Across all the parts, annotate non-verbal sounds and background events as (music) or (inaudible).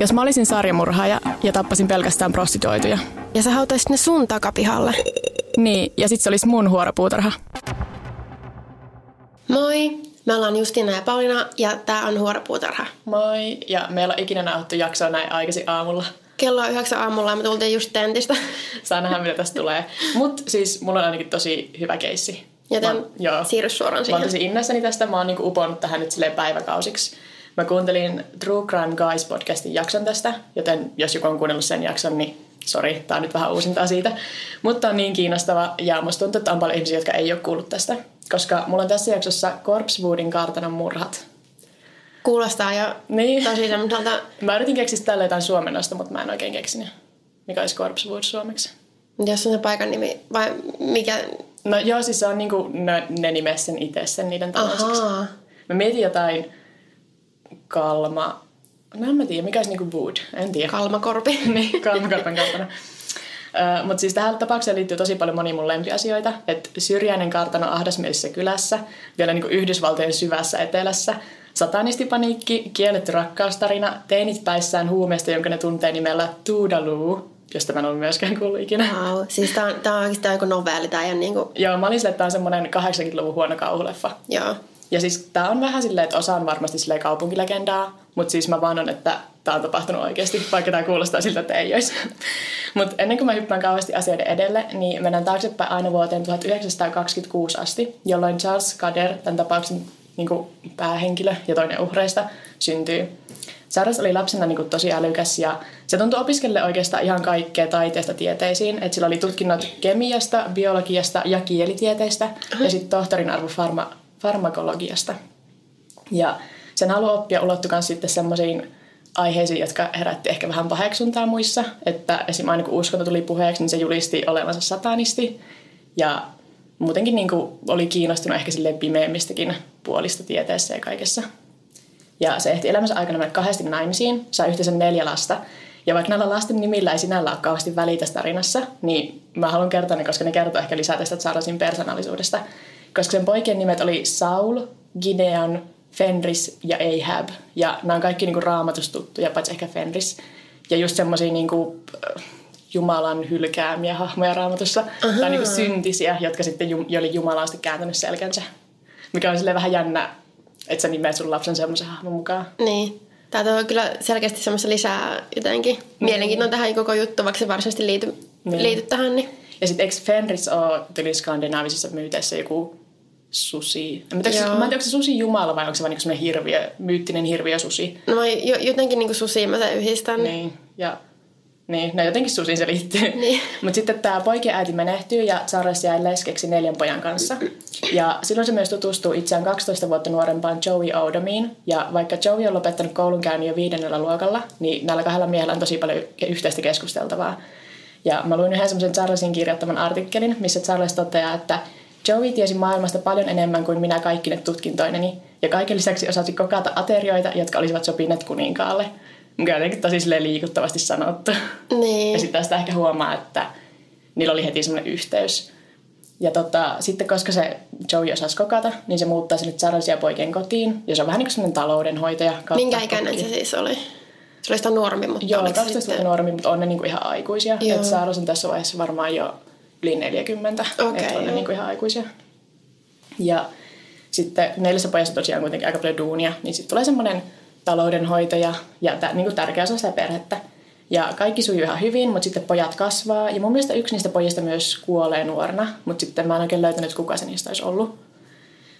Jos mä olisin sarjamurhaaja ja tappasin pelkästään prostituoituja. Ja sä hautaisit ne sun takapihalle. Niin, ja sit se olisi mun huoropuutarha. Moi, me ollaan Justina ja Paulina ja tää on Huoropuutarha. Moi, ja meillä on ikinä nauhoittu jaksoa näin aikaisin aamulla. Kello on yhdeksän aamulla ja me tultiin just tentistä. Saa nähdä, mitä tästä tulee. Mut siis mulla on ainakin tosi hyvä keissi. Joten Mä- joo. siirry suoraan Mä oon siihen. tosi innoissani tästä. Mä oon niinku uponnut tähän nyt silleen päiväkausiksi. Mä kuuntelin True Crime Guys podcastin jakson tästä, joten jos joku on kuunnellut sen jakson, niin sori, tää on nyt vähän uusintaa siitä. Mutta on niin kiinnostava ja musta tuntuu, että on paljon ihmisiä, jotka ei ole kuullut tästä. Koska mulla on tässä jaksossa Corpsewoodin kartanon murhat. Kuulostaa jo Niin. tosi semmoiselta, Mä yritin keksiä tälle jotain suomennosta, mutta mä en oikein keksinyt. Mikä olisi Corpsewood suomeksi? jos on se paikan nimi vai mikä. No joo, siis se on niinku, ne, ne nimes sen itse sen niiden. Ahaa. Mä mietin jotain kalma... No en mä tiedä, mikä olisi niinku wood, en tiedä. Kalmakorpi. (laughs) niin, kalmakarpan kartano. Mutta siis tähän tapaukseen liittyy tosi paljon monia mun lempiasioita. Että syrjäinen kartano ahdasmielisessä kylässä, vielä niinku Yhdysvaltojen syvässä etelässä, satanistipaniikki, kielletty rakkaustarina, teinit päissään huumeesta, jonka ne tuntee nimellä Toodaloo, josta mä en ole myöskään kuullut ikinä. Wow. Siis tää on, tää on oikeastaan joku novelli. Tää ei ole niinku, Joo, mä olin sille, että tää on semmonen 80-luvun huono kauhuleffa. joo. Ja siis tää on vähän silleen, että osa on varmasti silleen kaupunkilegendaa, mutta siis mä vannon, että tää on tapahtunut oikeasti, vaikka tää kuulostaa siltä, että ei olisi. (laughs) mutta ennen kuin mä hyppään kauheasti asioiden edelle, niin mennään taaksepäin aina vuoteen 1926 asti, jolloin Charles Kader, tämän tapauksen niin kuin päähenkilö ja toinen uhreista, syntyy. Charles oli lapsena niin kuin tosi älykäs ja se tuntui opiskelle oikeastaan ihan kaikkea taiteesta tieteisiin. Et sillä oli tutkinnot kemiasta, biologiasta ja kielitieteistä ja sitten tohtorin arvo farma, farmakologiasta. Ja sen halu oppia ulottui myös sitten semmoisiin aiheisiin, jotka herätti ehkä vähän paheksuntaa muissa. Että esim. aina kun uskonto tuli puheeksi, niin se julisti olevansa satanisti. Ja muutenkin niin kuin oli kiinnostunut ehkä silleen pimeämmistäkin puolista tieteessä ja kaikessa. Ja se ehti elämänsä aikana mennä kahdesti naimisiin, sai yhteensä neljä lasta. Ja vaikka näillä lasten nimillä ei sinällä ole kauheasti väliä tässä tarinassa, niin mä haluan kertoa ne, koska ne kertoo ehkä lisää tästä Charlesin persoonallisuudesta. Koska sen poikien nimet oli Saul, Gideon, Fenris ja Ahab. Ja nämä on kaikki niinku raamatustuttuja, paitsi ehkä Fenris. Ja just semmoisia niinku, äh, Jumalan hylkäämiä hahmoja raamatussa. Tai niinku syntisiä, jotka sitten jum- oli Jumala on sitten kääntänyt selkänsä. Mikä on silleen vähän jännä, että sä nimeät sun lapsen semmoisen hahmon mukaan. Niin. Tää tuo kyllä selkeästi semmoista lisää jotenkin mielenkiintoa tähän koko juttu, vaikka se varsinaisesti liity, Niin. liity tähän. Niin. Ja sitten eikö Fenris ole tyli skandinaavisissa myyteissä joku susi? En tiedä, mä en tiedä, onko se susi jumala vai onko se vain niinku semmoinen hirviö, myyttinen hirviö susi. No mä jo, jotenkin niinku susiin mä sen yhdistän. Niin, ja niin, no jotenkin susiin se liittyy. (laughs) Niin. Mutta sitten tämä poikien äiti menehtyy ja Charles jäi leskeksi neljän pojan kanssa. Ja silloin se myös tutustuu itseään 12 vuotta nuorempaan Joey Odomiin. Ja vaikka Joey on lopettanut koulunkäynnin jo viidennellä luokalla, niin näillä kahdella miehellä on tosi paljon yhteistä keskusteltavaa. Ja mä luin yhden semmoisen Charlesin kirjoittaman artikkelin, missä Charles toteaa, että Joey tiesi maailmasta paljon enemmän kuin minä kaikkine tutkintoineni, ja kaiken lisäksi osasi kokata aterioita, jotka olisivat sopineet kuninkaalle. Mikä on jotenkin tosi liikuttavasti sanottu. Niin. Ja sitten tästä ehkä huomaa, että niillä oli heti semmoinen yhteys. Ja tota, sitten koska se Joey osasi kokata, niin se muuttaa sinne Charlesia poikien kotiin. Ja se on vähän niin kuin semmoinen taloudenhoitaja. Minkä ikäinen kokki. se siis oli? Se oli sitä nuormi, mutta Joo, oliko se 12 vuotta sitten... nuorempi, mutta on ne niinku ihan aikuisia. Joo. Et Charles on tässä vaiheessa varmaan jo yli 40. Okei, että on ne joo. niinku ihan aikuisia. Ja sitten neljässä pojassa tosiaan kuitenkin aika paljon duunia, niin sitten tulee semmoinen taloudenhoitaja ja tä, niinku tärkeä osa sitä perhettä. Ja kaikki sujuu ihan hyvin, mutta sitten pojat kasvaa. Ja mun mielestä yksi niistä pojista myös kuolee nuorena, mutta sitten mä en oikein löytänyt, kuka se niistä olisi ollut.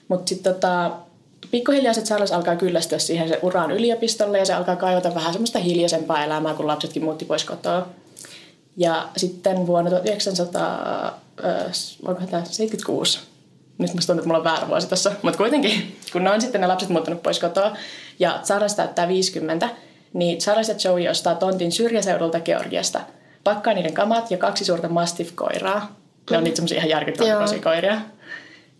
Mutta sitten tota, pikkuhiljaa se Charles alkaa kyllästyä siihen se uraan yliopistolle ja se alkaa kaivata vähän semmoista hiljaisempaa elämää, kun lapsetkin muutti pois kotoa. Ja sitten vuonna 1900, äh, onko tämä 76, nyt musta tuntuu, että mulla on väärä vuosi tässä, mutta kuitenkin, kun ne on sitten ne lapset muuttanut pois kotoa ja Charles täyttää 50, niin Charles ja Joey ostaa tontin syrjäseudulta Georgiasta, pakkaa niiden kamat ja kaksi suurta mastiff-koiraa. Ne on niitä semmoisia ihan järkyttävän koiria.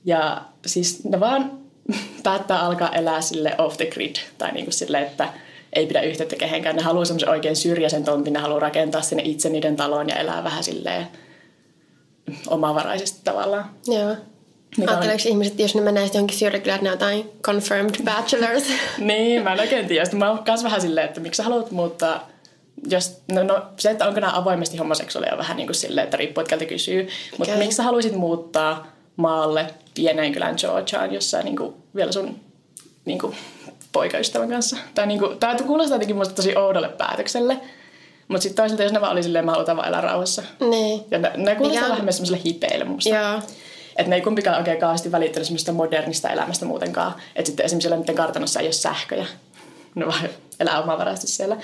Ja siis ne vaan (laughs) päättää alkaa elää sille off the grid. Tai niin kuin sille, että ei pidä yhteyttä kehenkään. Ne haluaa semmoisen oikein syrjäisen tontin. Ne haluaa rakentaa sinne itse niiden taloon ja elää vähän silleen omavaraisesti tavallaan. Joo. Mikä Ajatteleeko on... ihmiset, jos ne menee johonkin syrjäkylään, että ne on jotain confirmed (laughs) bachelors? niin, mä en oikein tiedä. Sitten mä oon myös vähän silleen, että miksi sä haluat muuttaa jos, no, no, se, että onko nämä avoimesti homoseksuaaleja vähän niin kuin silleen, että riippuu, että kysyy. Mutta miksi sä haluaisit muuttaa maalle pieneen kylän Georgiaan, jossa niin kuin, vielä sun niin kuin, poikaystävän kanssa? Tai niin kuin, tämä kuulostaa jotenkin musta tosi oudolle päätökselle. Mutta sitten toisaalta, jos ne vaan oli silleen, mä haluan vaan elää rauhassa. Niin. Ja ne, ne kuulostaa Mikä... vähän myös semmoiselle hipeille musta. Joo. Että ne ei kumpikaan oikein kauheasti välittänyt semmoista modernista elämästä muutenkaan. Että sitten esimerkiksi siellä niiden kartanossa ei ole sähköjä. Ne vaan elää omavarasti siellä.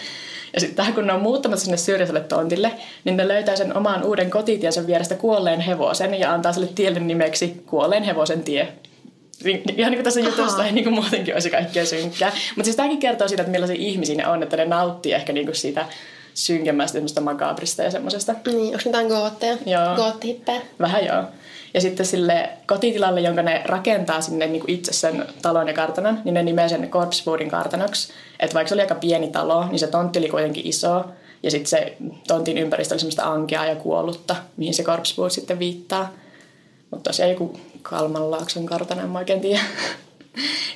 Ja sitten kun ne on muuttamassa sinne syrjäiselle tontille, niin ne löytää sen oman uuden kotitiensä vierestä kuolleen hevosen ja antaa sille tielle nimeksi kuolleen hevosen tie. Ihan niin kuin tässä jutussa ei niin kuin muutenkin olisi kaikkea synkkää. Mutta siis tämäkin kertoo siitä, että millaisia ihmisiä ne on, että ne nauttii ehkä niin kuin siitä synkemmästä semmoista makabrista ja semmoisesta. Niin, onko jotain gootteja? Joo. Goottihippeä? Vähän joo. Ja sitten sille kotitilalle, jonka ne rakentaa sinne niin kuin itse sen talon ja kartanon, niin ne nimeää sen Corpsewoodin kartanoksi. Että vaikka se oli aika pieni talo, niin se tontti oli kuitenkin iso. Ja sitten se tontin ympäristö oli semmoista ankeaa ja kuollutta, mihin se Corpsewood sitten viittaa. Mutta tosiaan joku Kalmanlaakson kartano, en mä oikein tiedä.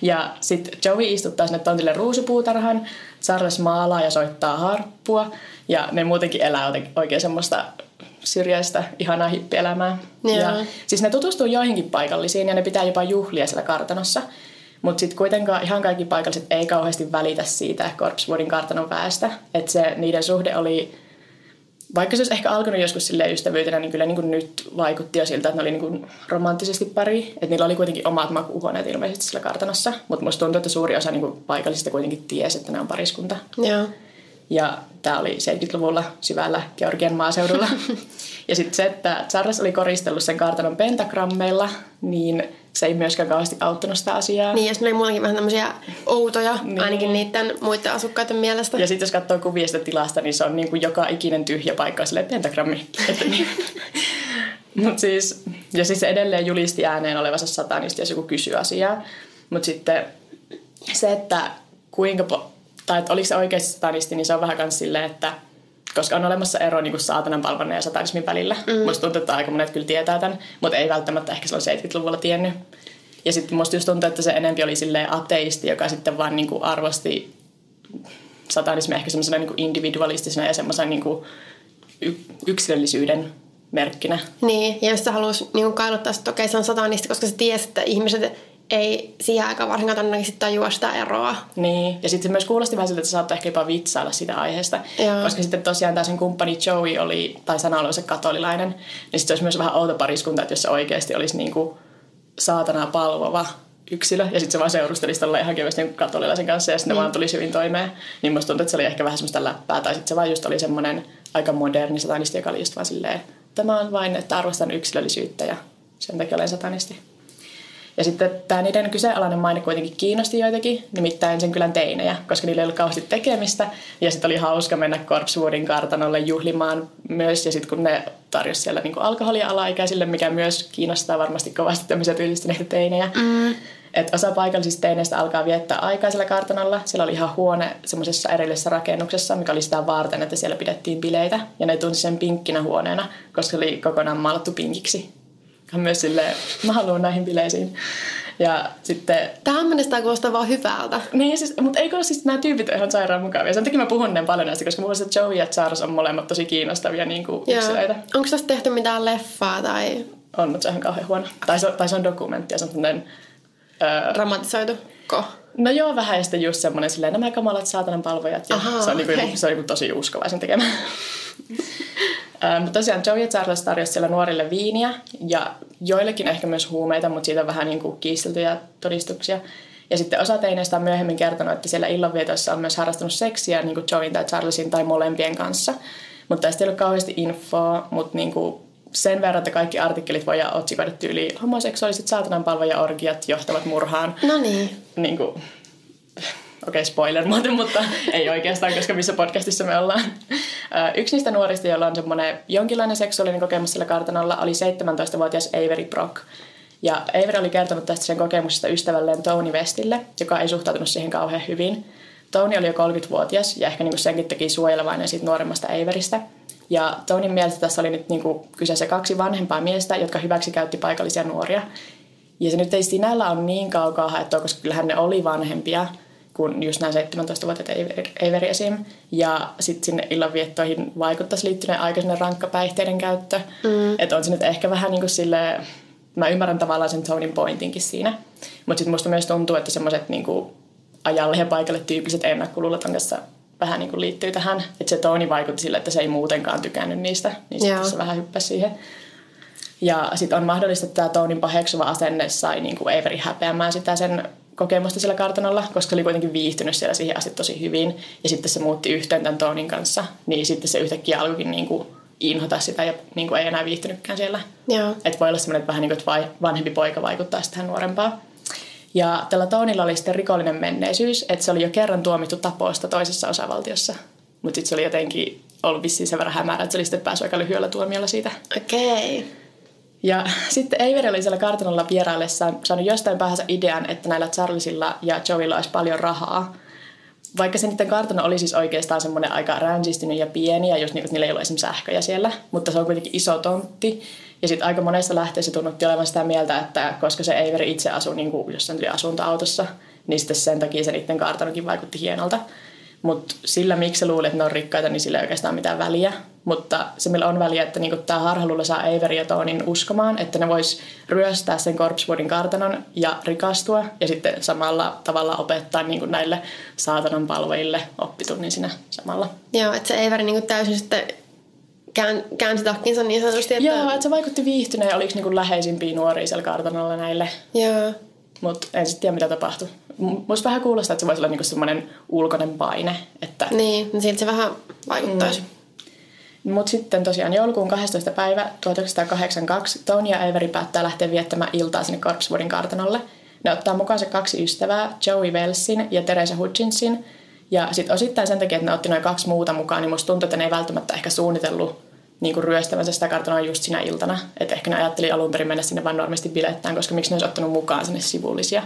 Ja sitten Joey istuttaa sinne tontille ruusupuutarhan, Charles maalaa ja soittaa harppua. Ja ne muutenkin elää oikein semmoista syrjäistä, ihanaa hippielämää. Ja, siis ne tutustuu joihinkin paikallisiin ja ne pitää jopa juhlia siellä kartanossa. Mutta sitten kuitenkaan ihan kaikki paikalliset ei kauheasti välitä siitä Corpsewoodin kartanon väestä. Että se niiden suhde oli, vaikka se olisi ehkä alkanut joskus sille ystävyytenä, niin kyllä niin kuin nyt vaikutti jo siltä, että ne oli niin kuin romanttisesti pari. Että niillä oli kuitenkin omat makuuhuoneet ilmeisesti sillä kartanossa. Mutta musta tuntuu, että suuri osa niin kuin paikallisista kuitenkin tiesi, että ne on pariskunta. Joo. Ja tämä oli 70-luvulla syvällä Georgian maaseudulla. (laughs) ja sitten se, että Charles oli koristellut sen kartanon pentagrammeilla, niin se ei myöskään kauheasti auttanut sitä asiaa. Niin, ja sitten oli muutenkin vähän tämmöisiä outoja, niin. ainakin niiden muiden asukkaiden mielestä. Ja sitten jos katsoo kuvia sitä tilasta, niin se on niin kuin joka ikinen tyhjä paikka silleen pentagrammi. Niin. (laughs) Mut siis, ja siis se edelleen julisti ääneen olevansa satanisti, jos joku kysyy asiaa. Mutta sitten se, että kuinka po- tai että oliko se oikeasti satanisti, niin se on vähän myös silleen, että koska on olemassa ero niin kuin saatanan palvonnan ja satanismin välillä. Mm. Musta tuntuu, että aika monet kyllä tietää tämän, mutta ei välttämättä ehkä silloin 70-luvulla tiennyt. Ja sitten musta just tuntuu, että se enempi oli silleen ateisti, joka sitten vaan niin kuin arvosti satanismia ehkä semmoisena niin individualistisena ja semmoisena niin kuin yksilöllisyyden merkkinä. Niin, ja jos sä halus niin kailuttaa, että okei se on satanisti, koska sä tiesit, että ihmiset ei siihen aikaan varsinkaan todennäköisesti tajua sitä eroa. Niin, ja sitten se myös kuulosti vähän siltä, että saattoi ehkä jopa vitsailla sitä aiheesta. Joo. Koska sitten tosiaan tämä sen kumppani Joey oli, tai sana se katolilainen, niin sitten se olisi myös vähän outo pariskunta, että jos se oikeasti olisi niin kuin saatanaa palvova yksilö, ja sitten se vaan seurustelisi tällä ihan kevyesti niin katolilaisen kanssa, ja sitten mm. ne vaan tuli hyvin toimeen. Niin musta tuntuu, että se oli ehkä vähän semmoista läppää, tai sitten se vaan just oli semmoinen aika moderni satanisti, joka oli just vaan silleen, tämä on vain, että arvostan yksilöllisyyttä, ja sen takia olen satanisti. Ja sitten tämä niiden kyseenalainen maine kuitenkin kiinnosti joitakin, nimittäin sen kylän teinejä, koska niillä ei ollut kauheasti tekemistä. Ja sitten oli hauska mennä Corpsewoodin kartanolle juhlimaan myös. Ja sitten kun ne tarjosi siellä niinku alkoholia alaikäisille, mikä myös kiinnostaa varmasti kovasti tämmöisiä tyylistyneitä teinejä. Mm. Et osa paikallisista teineistä alkaa viettää aikaisella kartanolla. Siellä oli ihan huone semmoisessa erillisessä rakennuksessa, mikä oli sitä varten, että siellä pidettiin bileitä. Ja ne tunsi sen pinkkinä huoneena, koska se oli kokonaan maalattu pinkiksi hän myös silleen, mä haluan näihin bileisiin. Ja sitten... Tähän mennessä tämä kuulostaa vaan hyvältä. Niin, siis, mutta eikö siis nämä tyypit ole ihan sairaan mukavia. Sen takia mä puhun ne paljon näistä, koska mulla että Joey ja Charles on molemmat tosi kiinnostavia niin kuin yksilöitä. Onko tästä tehty mitään leffaa tai... On, mutta se on ihan kauhean huono. Tai se, tai se on dokumentti ja se on sellainen... Öö... Dramatisoitu? Ko? No joo, vähän ja sitten just semmoinen silleen, nämä kamalat saatanan palvojat. Ja Aha, se on, okay. niin kuin, se on niin tosi uskovaisen tekemä. (laughs) Mutta tosiaan Joey ja Charles tarjosi siellä nuorille viiniä ja joillekin ehkä myös huumeita, mutta siitä on vähän niin kuin kiisteltyjä todistuksia. Ja sitten osa teineistä on myöhemmin kertonut, että siellä illanvietoissa on myös harrastanut seksiä niin kuin Joeyn tai Charlesin tai molempien kanssa. Mutta tästä ei ole kauheasti infoa, mutta niin kuin sen verran, että kaikki artikkelit voidaan otsikoida tyyliin homoseksuaaliset saatananpalvoja orgiat johtavat murhaan. No niin. niin kuin, okay, spoiler muuten, mutta ei oikeastaan, koska missä podcastissa me ollaan. Yksi niistä nuorista, jolla on semmoinen jonkinlainen seksuaalinen kokemus sillä kartanolla, oli 17-vuotias Avery Brock. Ja Avery oli kertonut tästä sen kokemuksesta ystävälleen Tony Westille, joka ei suhtautunut siihen kauhean hyvin. Tony oli jo 30-vuotias ja ehkä niinku senkin teki suojelevainen siitä nuoremmasta Averystä. Ja Tonin mielestä tässä oli nyt niinku kyseessä kaksi vanhempaa miestä, jotka hyväksi käytti paikallisia nuoria. Ja se nyt ei sinällä ole niin kaukaa haettua, koska kyllähän ne oli vanhempia kuin just nämä 17-vuotiaat Avery esim. Ja sitten sinne illanviettoihin vaikuttaisi liittyneen aika sinne rankka päihteiden käyttö. Mm. Että on se nyt ehkä vähän niin kuin silleen, mä ymmärrän tavallaan sen Tonin pointinkin siinä. Mutta sitten musta myös tuntuu, että semmoiset niin ajalle ja paikalle tyypilliset ennakkoluulot on kanssa vähän niin kuin liittyy tähän. Että se Tony vaikutti sille, että se ei muutenkaan tykännyt niistä. Niin sitten se vähän hyppäsi siihen. Ja sitten on mahdollista, että tämä Tonin paheksuva asenne sai niin kuin Avery häpeämään sitä sen kokemusta sillä kartanolla, koska oli kuitenkin viihtynyt siellä siihen asti tosi hyvin. Ja sitten se muutti yhteen tämän Tonin kanssa, niin sitten se yhtäkkiä alkoikin niin kuin inhota sitä ja niin kuin ei enää viihtynytkään siellä. Että voi olla semmoinen, että vähän niin kuin, että vanhempi poika vaikuttaa sitten nuorempaan. Ja tällä Tonilla oli sitten rikollinen menneisyys, että se oli jo kerran tuomittu tapoista toisessa osavaltiossa. Mutta sitten se oli jotenkin ollut vissiin sen verran hämärä, että se oli sitten päässyt aika lyhyellä tuomiolla siitä. Okei. Okay. Ja (laughs) sitten Avery oli siellä kartanolla vieraillessaan saanut jostain päähänsä idean, että näillä Charlesilla ja Joeylla olisi paljon rahaa. Vaikka se niiden kartano oli siis oikeastaan semmoinen aika ränsistynyt ja pieni ja just niin, että niillä ei ollut esimerkiksi sähköjä siellä, mutta se on kuitenkin iso tontti. Ja sitten aika monessa lähteessä tunnutti olevan sitä mieltä, että koska se Avery itse asui niin kuin jossain asuntoautossa, niin sitten sen takia se niiden kartanokin vaikutti hienolta. Mutta sillä, miksi se luulee, että ne on rikkaita, niin sillä ei oikeastaan mitään väliä. Mutta se, millä on väliä, että niinku tämä harhaluulla saa Avery ja Tonin uskomaan, että ne vois ryöstää sen Corpsewoodin kartanon ja rikastua. Ja sitten samalla tavalla opettaa niinku näille saatanan palvojille oppitunnin siinä samalla. Joo, että se Avery niinku täysin sitten kään, käänsi takkinsa niin sanotusti. Että... Joo, että se vaikutti viihtyneen ja oliko niinku läheisimpiä nuoria siellä kartanolla näille. Joo. Mutta en sitten tiedä, mitä tapahtui. Muista vähän kuulostaa, että se voisi olla niinku semmoinen ulkoinen paine. Että... Niin, niin siltä se vähän vaikuttaisi. Mm. Mutta sitten tosiaan joulukuun 12. päivä 1982 Tony ja Avery päättää lähteä viettämään iltaa sinne Corpsewoodin kartanolle. Ne ottaa mukaan se kaksi ystävää, Joey Wellsin ja Teresa Hutchinsin. Ja sitten osittain sen takia, että ne otti noin kaksi muuta mukaan, niin musta tuntuu, että ne ei välttämättä ehkä suunnitellut niin kuin ryöstävänsä sitä kartanoa just sinä iltana. Että ehkä ne ajatteli alun perin mennä sinne vain normisti bilettään, koska miksi ne olisi ottanut mukaan sinne sivullisia.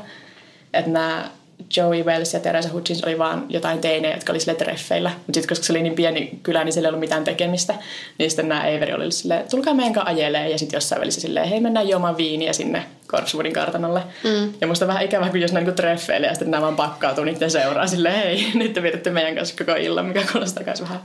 Että nämä Joey Wells ja Teresa Hutchins oli vaan jotain teinejä, jotka oli sille treffeillä. Mutta sitten koska se oli niin pieni kylä, niin sillä ei ollut mitään tekemistä. Niin sitten nämä Avery oli silleen, tulkaa meidän kanssa ajelee. Ja sitten jossain välissä silleen, hei mennään juomaan viiniä sinne Corpsewoodin kartanolle. Mm. Ja musta vähän ikävä, kun jos ne niinku treffeille ja sitten nämä vaan pakkautuu niiden seuraa silleen, hei, (laughs) nyt te vietätte meidän kanssa koko illan, mikä kuulostaa myös vähän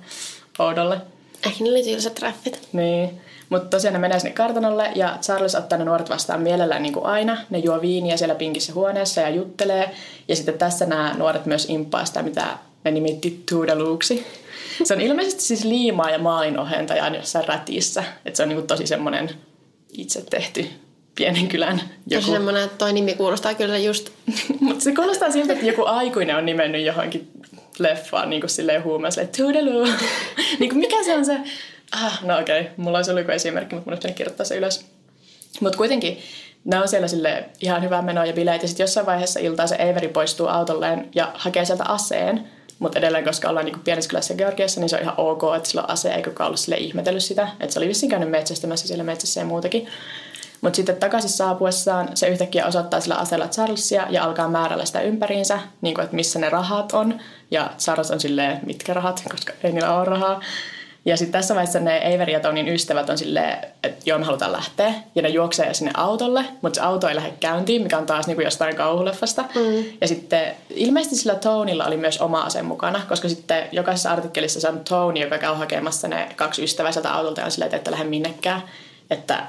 oudolle. Ehkä niillä oli tylsät treffit. Niin. Mutta tosiaan ne menee sinne kartanolle ja Charles ottaa ne nuoret vastaan mielellään niin kuin aina. Ne juo viiniä siellä pinkissä huoneessa ja juttelee. Ja sitten tässä nämä nuoret myös impaa sitä, mitä ne nimitti Toodalooksi. Se on ilmeisesti siis liimaa ja maalin ohentaja jossain rätissä. Että se on niin kuin tosi semmoinen itse tehty pienen kylän joku. Tosi semmoinen, että toi nimi kuulostaa kyllä just... (laughs) Mutta se kuulostaa siltä, että joku aikuinen on nimennyt johonkin leffaan niin kuin silleen huumeessa, että Toodaloo. (laughs) niin kuin mikä se on se Ah, no okei, okay. mulla olisi ollut joku esimerkki, mutta mun olisi kirjoittaa se ylös. Mutta kuitenkin ne on siellä sille ihan hyvää menoa ja bileet. Ja sitten jossain vaiheessa iltaa se Avery poistuu autolleen ja hakee sieltä aseen. Mutta edelleen, koska ollaan niinku pienessä kylässä Georgiassa, niin se on ihan ok, että sillä on ase, eikä kukaan ollut sille ihmetellyt sitä. Että se oli vissiin käynyt metsästämässä siellä metsässä ja muutakin. Mutta sitten takaisin saapuessaan se yhtäkkiä osoittaa sillä aseella Charlesia ja alkaa määrällä sitä ympäriinsä, niin kuin, että missä ne rahat on. Ja Charles on silleen, mitkä rahat, (laughs) koska ei niillä ole rahaa. Ja sitten tässä vaiheessa ne Avery ja Tonin ystävät on silleen, että joo me halutaan lähteä. Ja ne juoksee sinne autolle, mutta se auto ei lähde käyntiin, mikä on taas niinku jostain kauhuleffasta. Mm. Ja sitten ilmeisesti sillä Tonilla oli myös oma ase mukana, koska sitten jokaisessa artikkelissa se on Tony, joka käy hakemassa ne kaksi ystävää sieltä autolta ja on silleen, että lähde minnekään. Että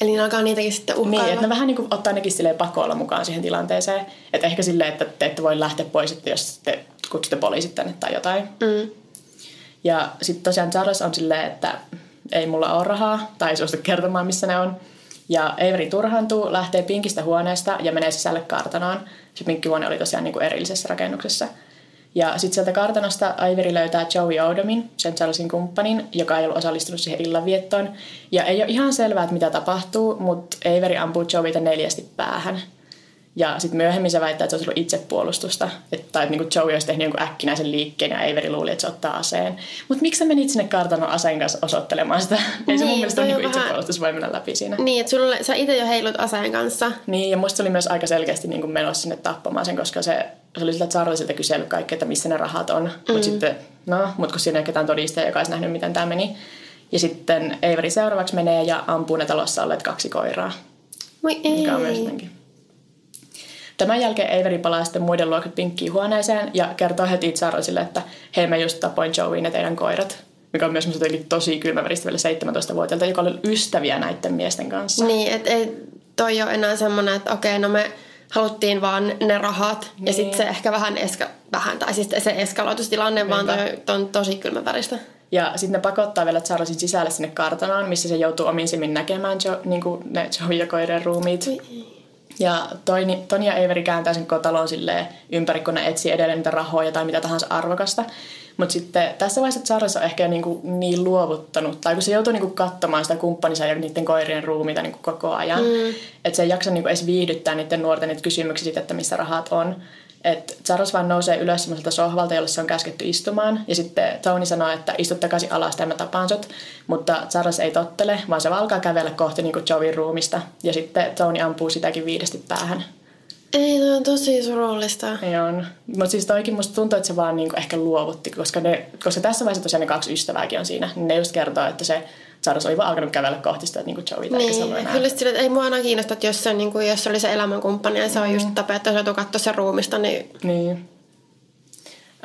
Eli ne alkaa niitäkin sitten uhkailla. Niin, että ne vähän niin kuin ottaa nekin silleen pakolla mukaan siihen tilanteeseen. Että ehkä silleen, että te ette voi lähteä pois, että jos te kutsutte poliisit tänne tai jotain. Mm. Ja sitten tosiaan Charles on silleen, että ei mulla ole rahaa tai ei suostu kertomaan, missä ne on. Ja Avery turhaantuu, lähtee pinkistä huoneesta ja menee sisälle kartanoon. Se pinkkihuone oli tosiaan niin kuin erillisessä rakennuksessa. Ja sitten sieltä kartanosta Avery löytää Joey Odomin, sen Charlesin kumppanin, joka ei ollut osallistunut siihen illanviettoon. Ja ei ole ihan selvää, että mitä tapahtuu, mutta Avery ampuu Joeyta neljästi päähän. Ja sitten myöhemmin se väittää, että se olisi ollut itsepuolustusta. Että, tai että niin Joey olisi tehnyt jonkun äkkinäisen liikkeen ja Avery luuli, että se ottaa aseen. Mutta miksi sä menit sinne kartanon aseen kanssa osoittelemaan sitä? (laughs) Ei se mun Niin, mielestä toi niin vähän- itsepuolustus voi mennä läpi siinä. Niin, että sulle, sä itse jo heilut aseen kanssa. Niin, ja musta se oli myös aika selkeästi niin kuin menossa sinne tappamaan sen, koska se, se oli sillä Charlesilta kysellyt kaikki, että missä ne rahat on. Mm. Mutta sitten, no, mutta kun siinä ei ole ketään todistajaa, joka olisi nähnyt, miten tämä meni. Ja sitten Avery seuraavaksi menee ja ampuu ne talossa olleet kaksi koiraa, Voi ei. mikä on myös jotenkin. Tämän jälkeen Avery palaa sitten muiden luokse pinkkiin huoneeseen ja kertoo heti Charlesille, että hei mä just tapoin Joeyn ja teidän koirat. Mikä on myös musta tosi kylmäväristä vielä 17-vuotiaalta, joka oli ystäviä näiden miesten kanssa. Niin, että ei toi ole enää semmoinen, että okei, no me haluttiin vaan ne rahat. Niin. Ja Niin. sitten se ehkä vähän, eska, vähän tai siis se eskaloitustilanne, vaan toi, toi on tosi kylmäväristä. Ja sitten ne pakottaa vielä Charlesin sisälle sinne kartanoon, missä se joutuu omin silmin näkemään jo, niin ne Joe ja koirien ruumiit. Ja Toni, Toni ja kääntää sen kotalon silleen ympäri, kun ne etsii edelleen niitä rahoja tai mitä tahansa arvokasta. Mutta sitten tässä vaiheessa Charles on ehkä niinku niin luovuttanut, tai kun se joutuu niinku katsomaan sitä kumppaninsa ja niiden koirien ruumiita niinku koko ajan, mm. että se ei jaksa niinku edes viihdyttää niiden nuorten niitä kysymyksiä siitä, että missä rahat on. Et Charles vaan nousee ylös semmoiselta sohvalta, jolle se on käsketty istumaan. Ja sitten Tony sanoo, että istut takaisin alas ja mä tapaan sut. Mutta Charles ei tottele, vaan se alkaa kävellä kohti niin kuin Joeyn ruumista. Ja sitten Tony ampuu sitäkin viidesti päähän. Ei, toi on tosi surullista. Ei on. Mutta siis toikin musta tuntuu, että se vaan niinku ehkä luovutti, koska, ne, koska tässä vaiheessa tosiaan ne kaksi ystävääkin on siinä. Niin ne just kertoo, että se Charles oli vaan alkanut kävellä kohti sitä niinku Joeyta, eikä se ollut Niin, enää. kyllä sille, että ei mua aina kiinnosta, että jos se, on, niin kuin, jos se oli se elämänkumppani ja se on just tapettu ja se joutuu katsoa sen ruumista, niin Niin.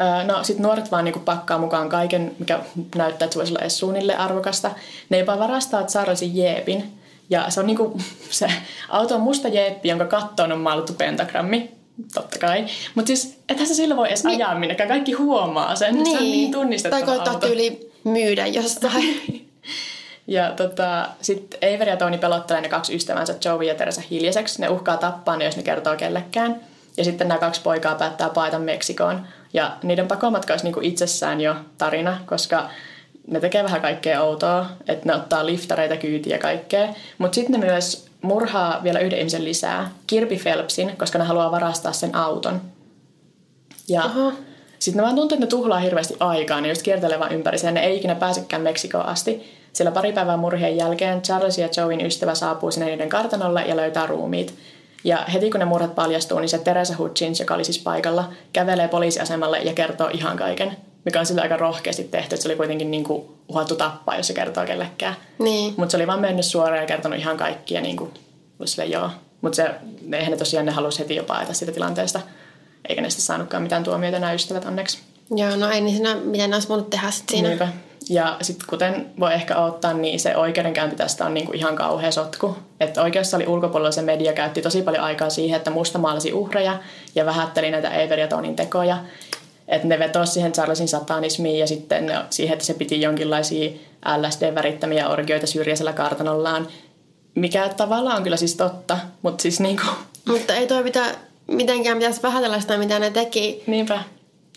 Öö, No sitten nuoret vaan niinku pakkaa mukaan kaiken, mikä näyttää, että se voisi olla edes suunnilleen arvokasta. Ne jopa varastaa Charlesin jeepin. Ja se on niinku, (laughs) se auto on musta jeeppi, jonka kattoon on maalattu pentagrammi. Totta kai. Mutta siis, ethän se sillä voi edes niin. ajaa minnekään. Kaikki huomaa sen. Se on niin tunnistettava Tai koittaa tyyli myydä jostain. (laughs) Ja tota, sitten Avery ja Tony pelottelee ne kaksi ystävänsä Joey ja Teresa hiljaiseksi. Ne uhkaa tappaa ne, jos ne kertoo kellekään. Ja sitten nämä kaksi poikaa päättää paeta Meksikoon. Ja niiden pakomatka olisi niinku itsessään jo tarina, koska ne tekee vähän kaikkea outoa. Että ne ottaa liftareita kyytiä ja kaikkea. Mutta sitten ne myös murhaa vielä yhden ihmisen lisää, Kirby Phelpsin, koska ne haluaa varastaa sen auton. Ja Aha. sitten ne vaan tuntuu, että ne tuhlaa hirveästi aikaa, ne just kiertelee vaan ympäri sen, ne ei ikinä pääsekään Meksikoon asti. Sillä pari päivää murhien jälkeen Charles ja Joeyn ystävä saapuu sinne niiden kartanolle ja löytää ruumiit. Ja heti kun ne murhat paljastuu, niin se Teresa Hutchins, joka oli siis paikalla, kävelee poliisiasemalle ja kertoo ihan kaiken. Mikä on sillä aika rohkeasti tehty, että se oli kuitenkin niin kuin uhattu tappaa, jos se kertoo kellekään. niin. Mutta se oli vaan mennyt suoraan ja kertonut ihan kaikki ja niin kuin, sille joo. Mutta se, eihän ne tosiaan ne halusi heti jo paeta siitä tilanteesta. Eikä ne sitten saanutkaan mitään tuomioita nämä ystävät onneksi. Joo, no ei niin siinä, miten ne olisi voinut tehdä sit siinä. Niinpä. Ja sitten kuten voi ehkä odottaa, niin se oikeudenkäynti tästä on niinku ihan kauhea sotku. Että oikeussalin ulkopuolella se media käytti tosi paljon aikaa siihen, että mustamaalasi uhreja ja vähätteli näitä Avery ja Tonin tekoja. Että ne vetosi siihen Charlesin satanismiin ja sitten siihen, että se piti jonkinlaisia LSD-värittämiä orgioita syrjäisellä kartanollaan. Mikä tavallaan on kyllä siis totta, mutta siis niinku... Mutta ei toi pitää, mitenkään pitäisi vähätellä sitä, mitä ne teki. Niinpä.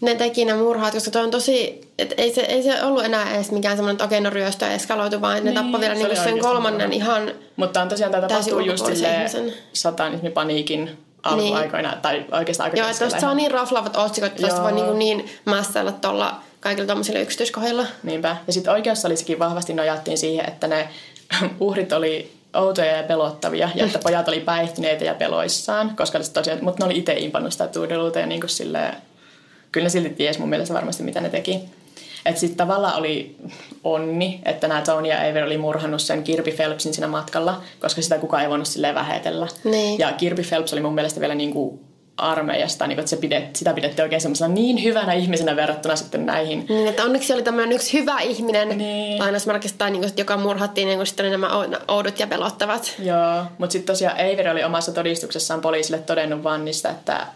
Ne teki ne murhaat, koska toi on tosi, että ei se, ei se ollut enää edes mikään semmoinen, että okei, no ryöstö eskaloitu, vaan ne Niin, tappoi vielä se niinku sen kolmannen murha. ihan, Mutta on tosiaan tämä tapahtuu just silleen satanismipaniikin alkuaikoina, tai oikeastaan aika joo, että saa ihan. niin raflaavat otsikot, että tuosta Joo. voi niinku niin mässäillä tuolla kaikilla tuommoisilla yksityiskohdilla. Niinpä. Ja sitten oikeussalissakin vahvasti nojattiin siihen, että ne (laughs) uhrit oli outoja ja pelottavia, ja että pojat oli päihtyneitä ja peloissaan, koska se tosiaan, mutta ne oli itse impannut sitä tuudeluuta ja niin kuin silleen, kyllä ne silti ties mun mielestä varmasti, mitä ne teki. Että sitten tavallaan oli onni, että nämä Tony ja Avery oli murhannut sen Kirby Phelpsin siinä matkalla, koska sitä kukaan ei voinut silleen vähetellä. Niin. Ja Kirby Phelps oli mun mielestä vielä niin kuin armeijasta, niin kuin, että se pidet, sitä pidettiin oikein semmoisena niin hyvänä ihmisenä verrattuna sitten näihin Niin, että onneksi oli tämmöinen yksi hyvä ihminen Niin. lainausmerkistä, tai niinku, joka murhattiin, niin kuin sitten oli nämä ou- oudot ja pelottavat. Joo, mutta sitten tosiaan Avery oli omassa todistuksessaan poliisille todennut Vannista, että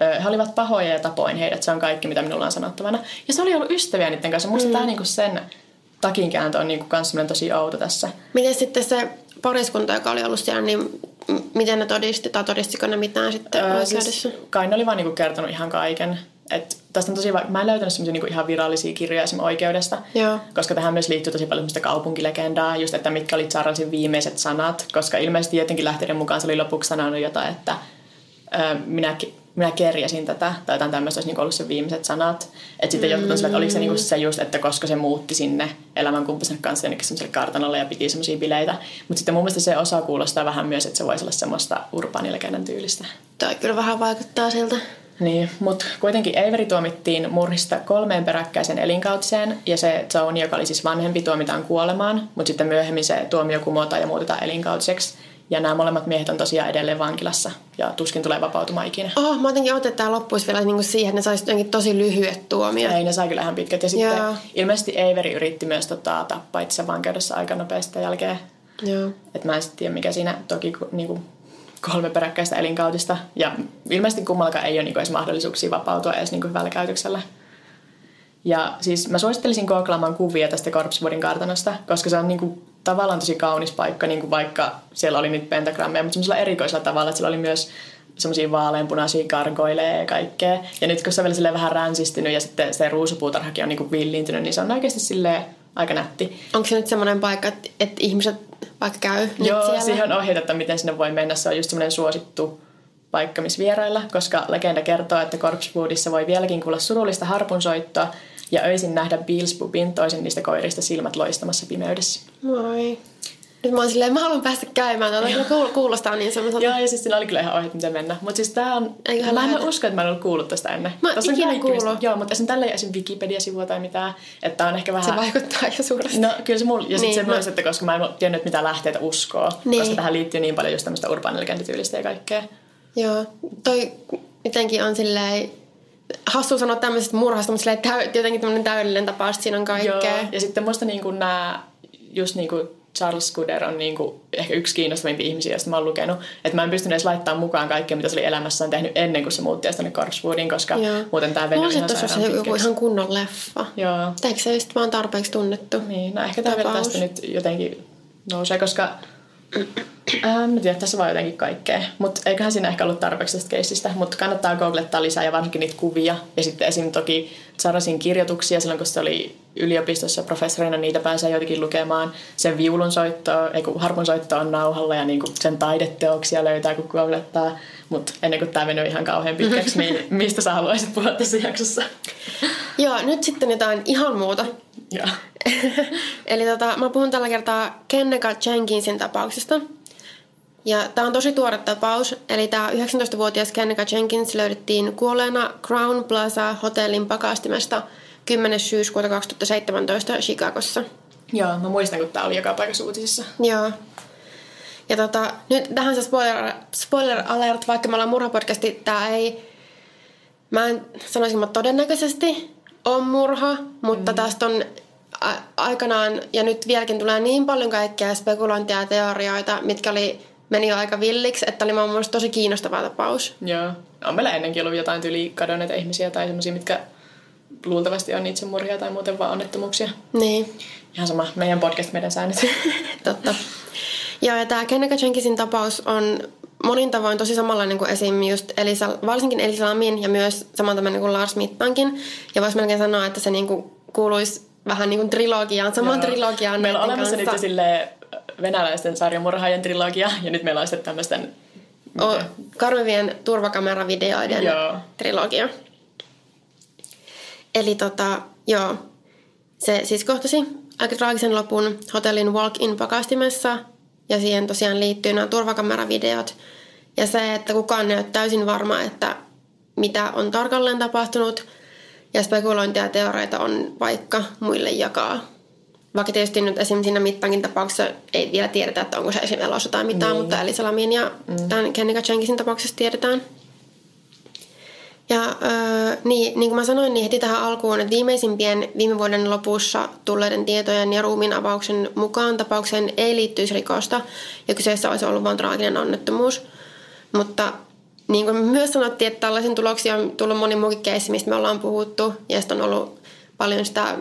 he olivat pahoja ja tapoin heidät. Se on kaikki, mitä minulla on sanottavana. Ja se oli ollut ystäviä niiden kanssa. Musta mm. tämä niinku sen takinkääntö on niinku kans tosi outo tässä. Miten sitten se pariskunta, joka oli ollut siellä, niin miten ne todisti, tai todistiko ne mitään sitten Öö, siis, kai ne oli vaan niinku kertonut ihan kaiken. Et tästä on tosi va- Mä en löytänyt semmoisia niinku ihan virallisia kirjoja esimerkiksi oikeudesta. Joo. Koska tähän myös liittyy tosi paljon semmoista kaupunkilegendaa, just että mitkä oli Charlesin viimeiset sanat. Koska ilmeisesti jotenkin lähteiden mukaan se oli lopuksi sanonut jotain, että minä, minä kerjäsin tätä, tai jotain tämmöistä olisi niin ollut se viimeiset sanat. Että sitten mm. jotkut on sillä, että oliko se, niin se just, että koska se muutti sinne elämänkumppanisen kanssa jonnekin semmoiselle kartanolle ja piti semmoisia bileitä. Mutta sitten mun mielestä se osa kuulostaa vähän myös, että se voisi olla semmoista urbaanilegendan tyylistä. Toi kyllä vähän vaikuttaa siltä. Niin, mutta kuitenkin Avery tuomittiin murhista kolmeen peräkkäisen elinkautiseen ja se Zone, joka oli siis vanhempi, tuomitaan kuolemaan, mutta sitten myöhemmin se tuomio kumotaan ja muutetaan elinkautiseksi. Ja nämä molemmat miehet on tosiaan edelleen vankilassa ja tuskin tulee vapautumaan ikinä. Oh, mä jotenkin otin, että tämä loppuisi vielä niin kuin siihen, että ne saisi jotenkin tosi lyhyet tuomiot. Ei, ne sai kyllä ihan pitkät. Ja sitten Joo. ilmeisesti Avery yritti myös tota, tappaa itse vankeudessa aika nopeasti jälkeen. Joo. Et mä en sitten tiedä, mikä siinä toki niin kuin kolme peräkkäistä elinkautista. Ja ilmeisesti kummallakaan ei ole niin edes mahdollisuuksia vapautua edes niin hyvällä käytöksellä. Ja siis mä suosittelisin googlaamaan kuvia tästä Korpswoodin kartanosta, koska se on niin kuin tavallaan tosi kaunis paikka, niin kuin vaikka siellä oli niitä pentagrammeja, mutta semmoisella erikoisella tavalla, että siellä oli myös semmoisia vaaleanpunaisia kargoileja ja kaikkea. Ja nyt kun se on vielä vähän ränsistynyt ja sitten se ruusupuutarhakin on niin kuin villiintynyt, niin se on oikeasti silleen aika nätti. Onko se nyt semmoinen paikka, että, että ihmiset vaikka käy Joo, siellä? siihen on ohjeita, että miten sinne voi mennä. Se on just semmoinen suosittu paikka, missä vierailla, koska legenda kertoo, että Corpsewoodissa voi vieläkin kuulla surullista harpunsoittoa ja öisin nähdä Beelzebubin toisen niistä koirista silmät loistamassa pimeydessä. Moi. Nyt mä oon silleen, mä haluan päästä käymään. Tuota kuulostaa niin semmoiselta. Joo, ja siis siinä oli kyllä ihan ohjeet, miten mennä. Mutta siis tää on... Eiköhän mä en usko, että mä en ollut kuullut tästä ennen. Mä Tossa ikinä kuullut. Joo, mutta esim. tällä ei esim. Wikipedia-sivua tai mitään. Että on ehkä vähän... Se vaikuttaa aika suuresti. No kyllä se mulla. Ja niin, se mä... myös, että koska mä en tiennyt, mitä lähteitä uskoa. Niin. Koska tähän liittyy niin paljon just tämmöistä urbaanilegendatyylistä ja kaikkea. Joo. Toi jotenkin on silleen hassu sanoa tämmöisestä murhasta, mutta täy, jotenkin tämmöinen täydellinen tapaus, että siinä on kaikkea. Joo, ja sitten musta niin nämä, just niin kuin Charles Scudder on niin kuin ehkä yksi kiinnostavimpia ihmisiä, joista mä oon lukenut. Että mä en pystynyt edes laittamaan mukaan kaikkea, mitä se oli elämässään tehnyt ennen kuin se muutti tänne Corpsewoodiin, koska Joo. muuten tämä venyi ihan sairaan se joku ihan kunnon leffa. Joo. Eikö se just vaan tarpeeksi tunnettu Niin, no ehkä tämä tästä nyt jotenkin nousee, koska Ähm, mä tiedän, tässä vaan jotenkin kaikkea. Mutta eiköhän siinä ehkä ollut tarpeeksi tästä keissistä. Mutta kannattaa googlettaa lisää ja varsinkin niitä kuvia. Ja sitten esim. toki Sarasin kirjoituksia silloin, kun se oli yliopistossa professorina, niitä pääsee jotenkin lukemaan. Sen viulun soitto, ei kun harpun soitto on nauhalla ja niinku sen taideteoksia löytää, kun googlettaa. Mutta ennen kuin tämä menee ihan kauhean pitkäksi, niin (laughs) mistä sä haluaisit puhua tässä jaksossa? Joo, nyt sitten jotain ihan muuta. Joo. (laughs) Eli tota, mä puhun tällä kertaa Kenneka Jenkinsin tapauksesta. Ja tämä on tosi tuore tapaus. Eli tämä 19-vuotias Kenneka Jenkins löydettiin kuolleena Crown Plaza hotellin pakastimesta 10. syyskuuta 2017 Chicagossa. Joo, mä muistan, kun tämä oli joka paikassa uutisissa. Joo. Ja tota, nyt tähän se spoiler, spoiler alert, vaikka me ollaan murhapodcasti, tämä ei, mä en sanoisin, että todennäköisesti on murha, mutta mm. tästä on aikanaan, ja nyt vieläkin tulee niin paljon kaikkea spekulointia ja teorioita, mitkä oli, meni jo aika villiksi, että oli mun mielestä tosi kiinnostava tapaus. Joo. On meillä ennenkin ollut jotain tyli kadonneita ihmisiä tai sellaisia, mitkä luultavasti on itsemurhia tai muuten vaan onnettomuuksia. Niin. Ihan sama, meidän podcast, meidän säännöt. (laughs) Totta. Joo, ja tämä Kenneka Jenkinsin tapaus on monin tavoin tosi samanlainen kuin esim. just Elisa, varsinkin Elisa Lamin ja myös samantainen kuin Lars Mittankin. Ja voisi melkein sanoa, että se niinku kuuluisi vähän niin kuin trilogiaan, samaan Joo. trilogiaan Meillä on olemassa kanssa. nyt sille venäläisten sarjamurhaajien trilogia ja nyt meillä on sitten tämmöisten... O, turvakameravideoiden joo. trilogia. Eli tota, joo, se siis kohtasi aika traagisen lopun hotellin walk-in pakastimessa ja siihen tosiaan liittyy nämä turvakameravideot. Ja se, että kukaan ei ole täysin varma, että mitä on tarkalleen tapahtunut. Ja spekulointia ja teoreita on vaikka muille jakaa. Vaikka tietysti nyt esim. siinä mittankin tapauksessa ei vielä tiedetä, että onko se esim. elossa tai mitään, niin. mutta Lamin ja mm. tämän Kennika Jenkisin tapauksessa tiedetään. Ja öö, niin, niin kuin mä sanoin, niin heti tähän alkuun, että viimeisimpien viime vuoden lopussa tulleiden tietojen ja ruumiin avauksen mukaan tapaukseen ei liittyisi rikosta ja kyseessä olisi ollut vain traaginen onnettomuus. Mutta niin kuin myös sanottiin, että tällaisen tuloksia on tullut moni muukin keissi, mistä me ollaan puhuttu ja sitten on ollut paljon sitä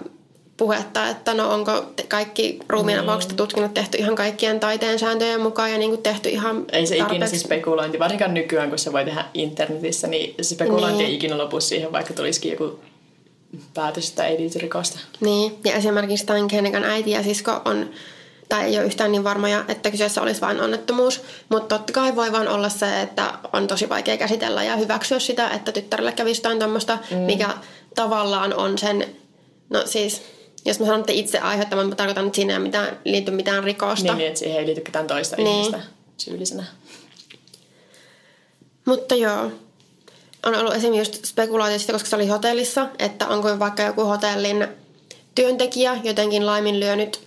puhetta, että no onko kaikki ruumiinavaukset niin. tutkinnot tehty ihan kaikkien taiteen sääntöjen mukaan ja niin kuin tehty ihan Ei se tarpeeksi. ikinä se spekulointi, varsinkaan nykyään kun se voi tehdä internetissä, niin se spekulointi niin. ei ikinä lopu siihen, vaikka tulisikin joku päätös, että ei liity rikosta. Niin, ja esimerkiksi tämän äiti ja sisko on tai ei ole yhtään niin varmoja, että kyseessä olisi vain onnettomuus. Mutta totta kai voi vaan olla se, että on tosi vaikea käsitellä ja hyväksyä sitä, että tyttärelle kävisi jotain tuommoista, mm. mikä tavallaan on sen, no siis jos mä sanon, että itse aiheuttamaan, mä tarkoitan, että siinä ei mitään, liity mitään rikosta. Niin, että siihen ei liity ketään toista niin. ihmistä syyllisenä. Mutta joo, on ollut esimerkiksi just spekulaatioista, koska se oli hotellissa, että onko vaikka joku hotellin työntekijä jotenkin laiminlyönyt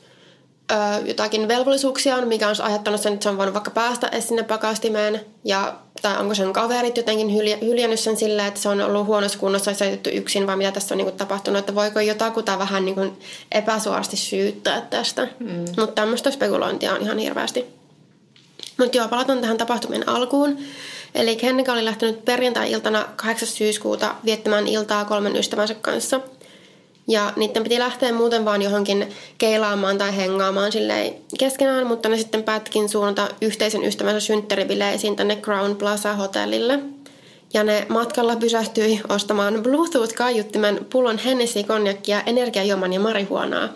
ö, jotakin velvollisuuksia, mikä on aiheuttanut sen, että se on voinut vaikka päästä edes sinne pakastimeen. Ja, tai onko sen kaverit jotenkin hyljä, hyljännyt sen silleen, että se on ollut huonossa kunnossa ja yksin, vai mitä tässä on niin kuin, tapahtunut. Että voiko jotakuta vähän niin kuin, epäsuorasti syyttää tästä. Mm. Mutta tämmöistä spekulointia on ihan hirveästi. Mutta joo, palataan tähän tapahtumien alkuun. Eli Hennika oli lähtenyt perjantai-iltana 8. syyskuuta viettämään iltaa kolmen ystävänsä kanssa. Ja niiden piti lähteä muuten vaan johonkin keilaamaan tai hengaamaan silleen keskenään, mutta ne sitten päättikin suunnata yhteisen ystävänsä synttäribileisiin tänne Crown Plaza hotellille. Ja ne matkalla pysähtyi ostamaan Bluetooth-kaiuttimen pullon Hennessy, konjakkia, energiajuoman ja marihuonaa. Ja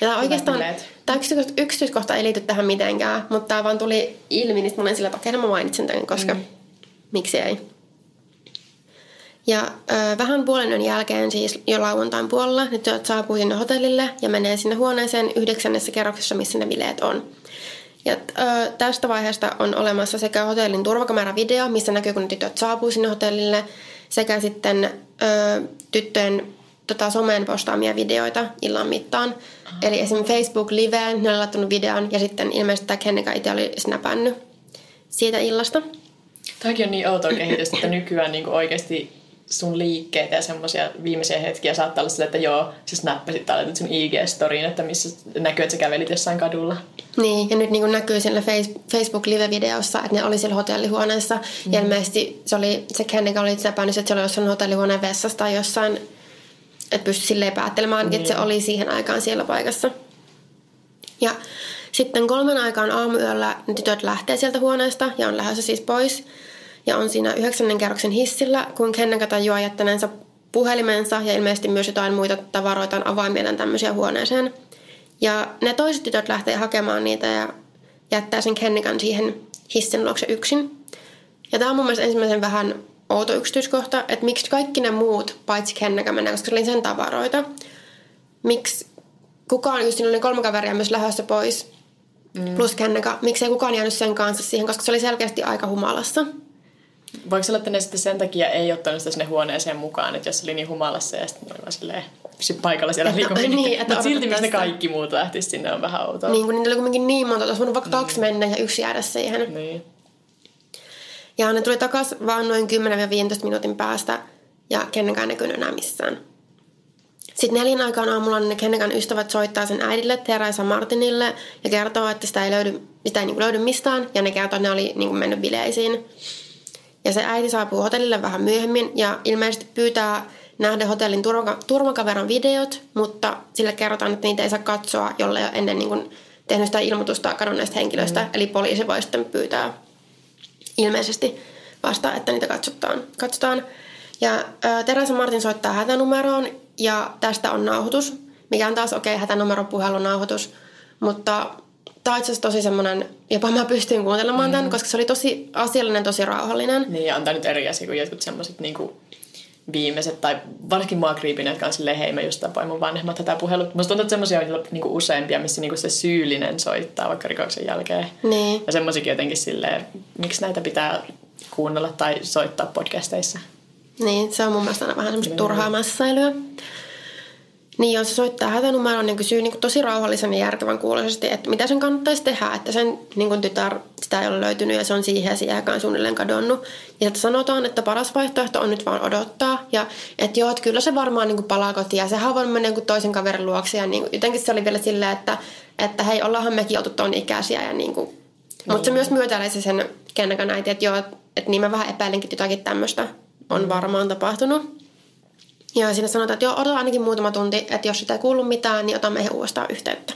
tämä oikeastaan, tämä yksityiskohta ei liity tähän mitenkään, mutta tämä vaan tuli ilmi, niin mä olin sillä, että okei, no mä mainitsen tämän, koska mm miksi ei. Ja ö, vähän puolen yön jälkeen, siis jo lauantain puolella, ne työt saapuu sinne hotellille ja menee sinne huoneeseen yhdeksännessä kerroksessa, missä ne bileet on. Ja ö, tästä vaiheesta on olemassa sekä hotellin turvakameravideo, missä näkyy, kun tytöt saapuu sinne hotellille, sekä sitten ö, tyttöjen tota, someen postaamia videoita illan mittaan. Aha. Eli esimerkiksi Facebook Liveen, ne oli laittanut videon ja sitten ilmeisesti tämä Kennika itse oli snapannut siitä illasta. Tämäkin on niin outoa kehitystä, että nykyään niin oikeasti sun liikkeitä ja semmoisia viimeisiä hetkiä saattaa olla sille, että joo, sä snappasit tai laitat sun IG-storiin, että missä näkyy, että sä kävelit jossain kadulla. Niin, ja nyt niin kuin näkyy siellä Facebook Live-videossa, että ne oli siellä hotellihuoneessa. Mm. Ja ilmeisesti se oli, se Kennika oli itse että se oli jossain hotellihuoneen vessassa tai jossain, että pystyi silleen päättelemään, niin. että se niin. oli siihen aikaan siellä paikassa. Ja sitten kolmen aikaan aamuyöllä ne tytöt lähtee sieltä huoneesta ja on lähdössä siis pois – ja on siinä yhdeksännen kerroksen hissillä, kun Kenneka tajuaa jättänensä puhelimensa ja ilmeisesti myös jotain muita tavaroita avaimien tämmöisiä huoneeseen. Ja ne toiset tytöt lähtee hakemaan niitä ja jättää sen Kennekan siihen hissin luokse yksin. Ja tämä on mun mielestä ensimmäisen vähän outo yksityiskohta, että miksi kaikki ne muut, paitsi Kenneka menee, koska se oli sen tavaroita. Miksi kukaan, just siinä oli kolme kaveria myös lähdössä pois, mm. plus Kenneka, miksei kukaan jäänyt sen kanssa siihen, koska se oli selkeästi aika humalassa. Voiko olla, että ne sitten sen takia ei ottanut sitä sinne huoneeseen mukaan, että jos se oli niin humalassa ja sitten oli vaan silleen pysy paikalla siellä liikaa. Niin, Mutta silti mistä kaikki muut lähtisi sinne on vähän outoa. Niin, kun niitä oli kuitenkin niin monta, että olisi voinut vaikka niin. kaksi mennä ja yksi jäädä siihen. Niin. Ja ne tuli takas vaan noin 10-15 minuutin päästä ja kenenkään näkynyt enää missään. Sitten neljän aikaan aamulla ne kenenkään ystävät soittaa sen äidille, Teresa Martinille, ja kertoo, että sitä ei löydy, sitä ei niin löydy mistään, ja ne kertoo, että ne oli niin mennyt bileisiin. Ja se äiti saapuu hotellille vähän myöhemmin ja ilmeisesti pyytää nähdä hotellin turvaka- turvakaveran videot, mutta sille kerrotaan, että niitä ei saa katsoa, jolle ole ennen niin kuin tehnyt sitä ilmoitusta kadonneista henkilöistä. Mm. Eli poliisi voi sitten pyytää ilmeisesti vasta, että niitä katsotaan. katsotaan. Ja ää, Teresa Martin soittaa hätänumeroon ja tästä on nauhoitus, mikä on taas okei okay, hätänumeron puhelunauhoitus, mutta Tämä on itse asiassa tosi semmoinen, jopa mä pystyin kuuntelemaan mm. tämän, koska se oli tosi asiallinen, tosi rauhallinen. Niin, ja on tämä nyt eri asia kuin jotkut semmoiset niinku viimeiset, tai varsinkin mua kriipin, jotka on silleen, hei mä just tapoin mun vanhemmat tätä puhelut. Musta tuntuu, että semmoisia on niinku useampia, missä niinku se syyllinen soittaa vaikka rikoksen jälkeen. Niin. Ja semmoisikin jotenkin silleen, miksi näitä pitää kuunnella tai soittaa podcasteissa. Niin, se on mun mielestä vähän semmoista turhaa massailuja. Niin, jos se soittaa hätänumeroon, niin kysyy niin tosi rauhallisen ja järkevän kuuloisesti, että mitä sen kannattaisi tehdä, että sen niin kuin tytär, sitä ei ole löytynyt ja se on siihen ja siihen aikaan suunnilleen kadonnut. Ja että sanotaan, että paras vaihtoehto on nyt vaan odottaa ja että joo, että kyllä se varmaan niin kuin palaa kotiin ja sehän voi mennä niin toisen kaverin luokse ja niin kuin, jotenkin se oli vielä silleen, että, että hei, ollaanhan mekin oltu tuon ikäisiä ja niin kuin, no. mutta se myös myötäilee sen kennekan äiti, että joo, että niin mä vähän epäilenkin, jotakin tämmöistä on varmaan tapahtunut. Ja siinä sanotaan, että joo, odota ainakin muutama tunti, että jos sitä ei kuulu mitään, niin otamme meihin uudestaan yhteyttä.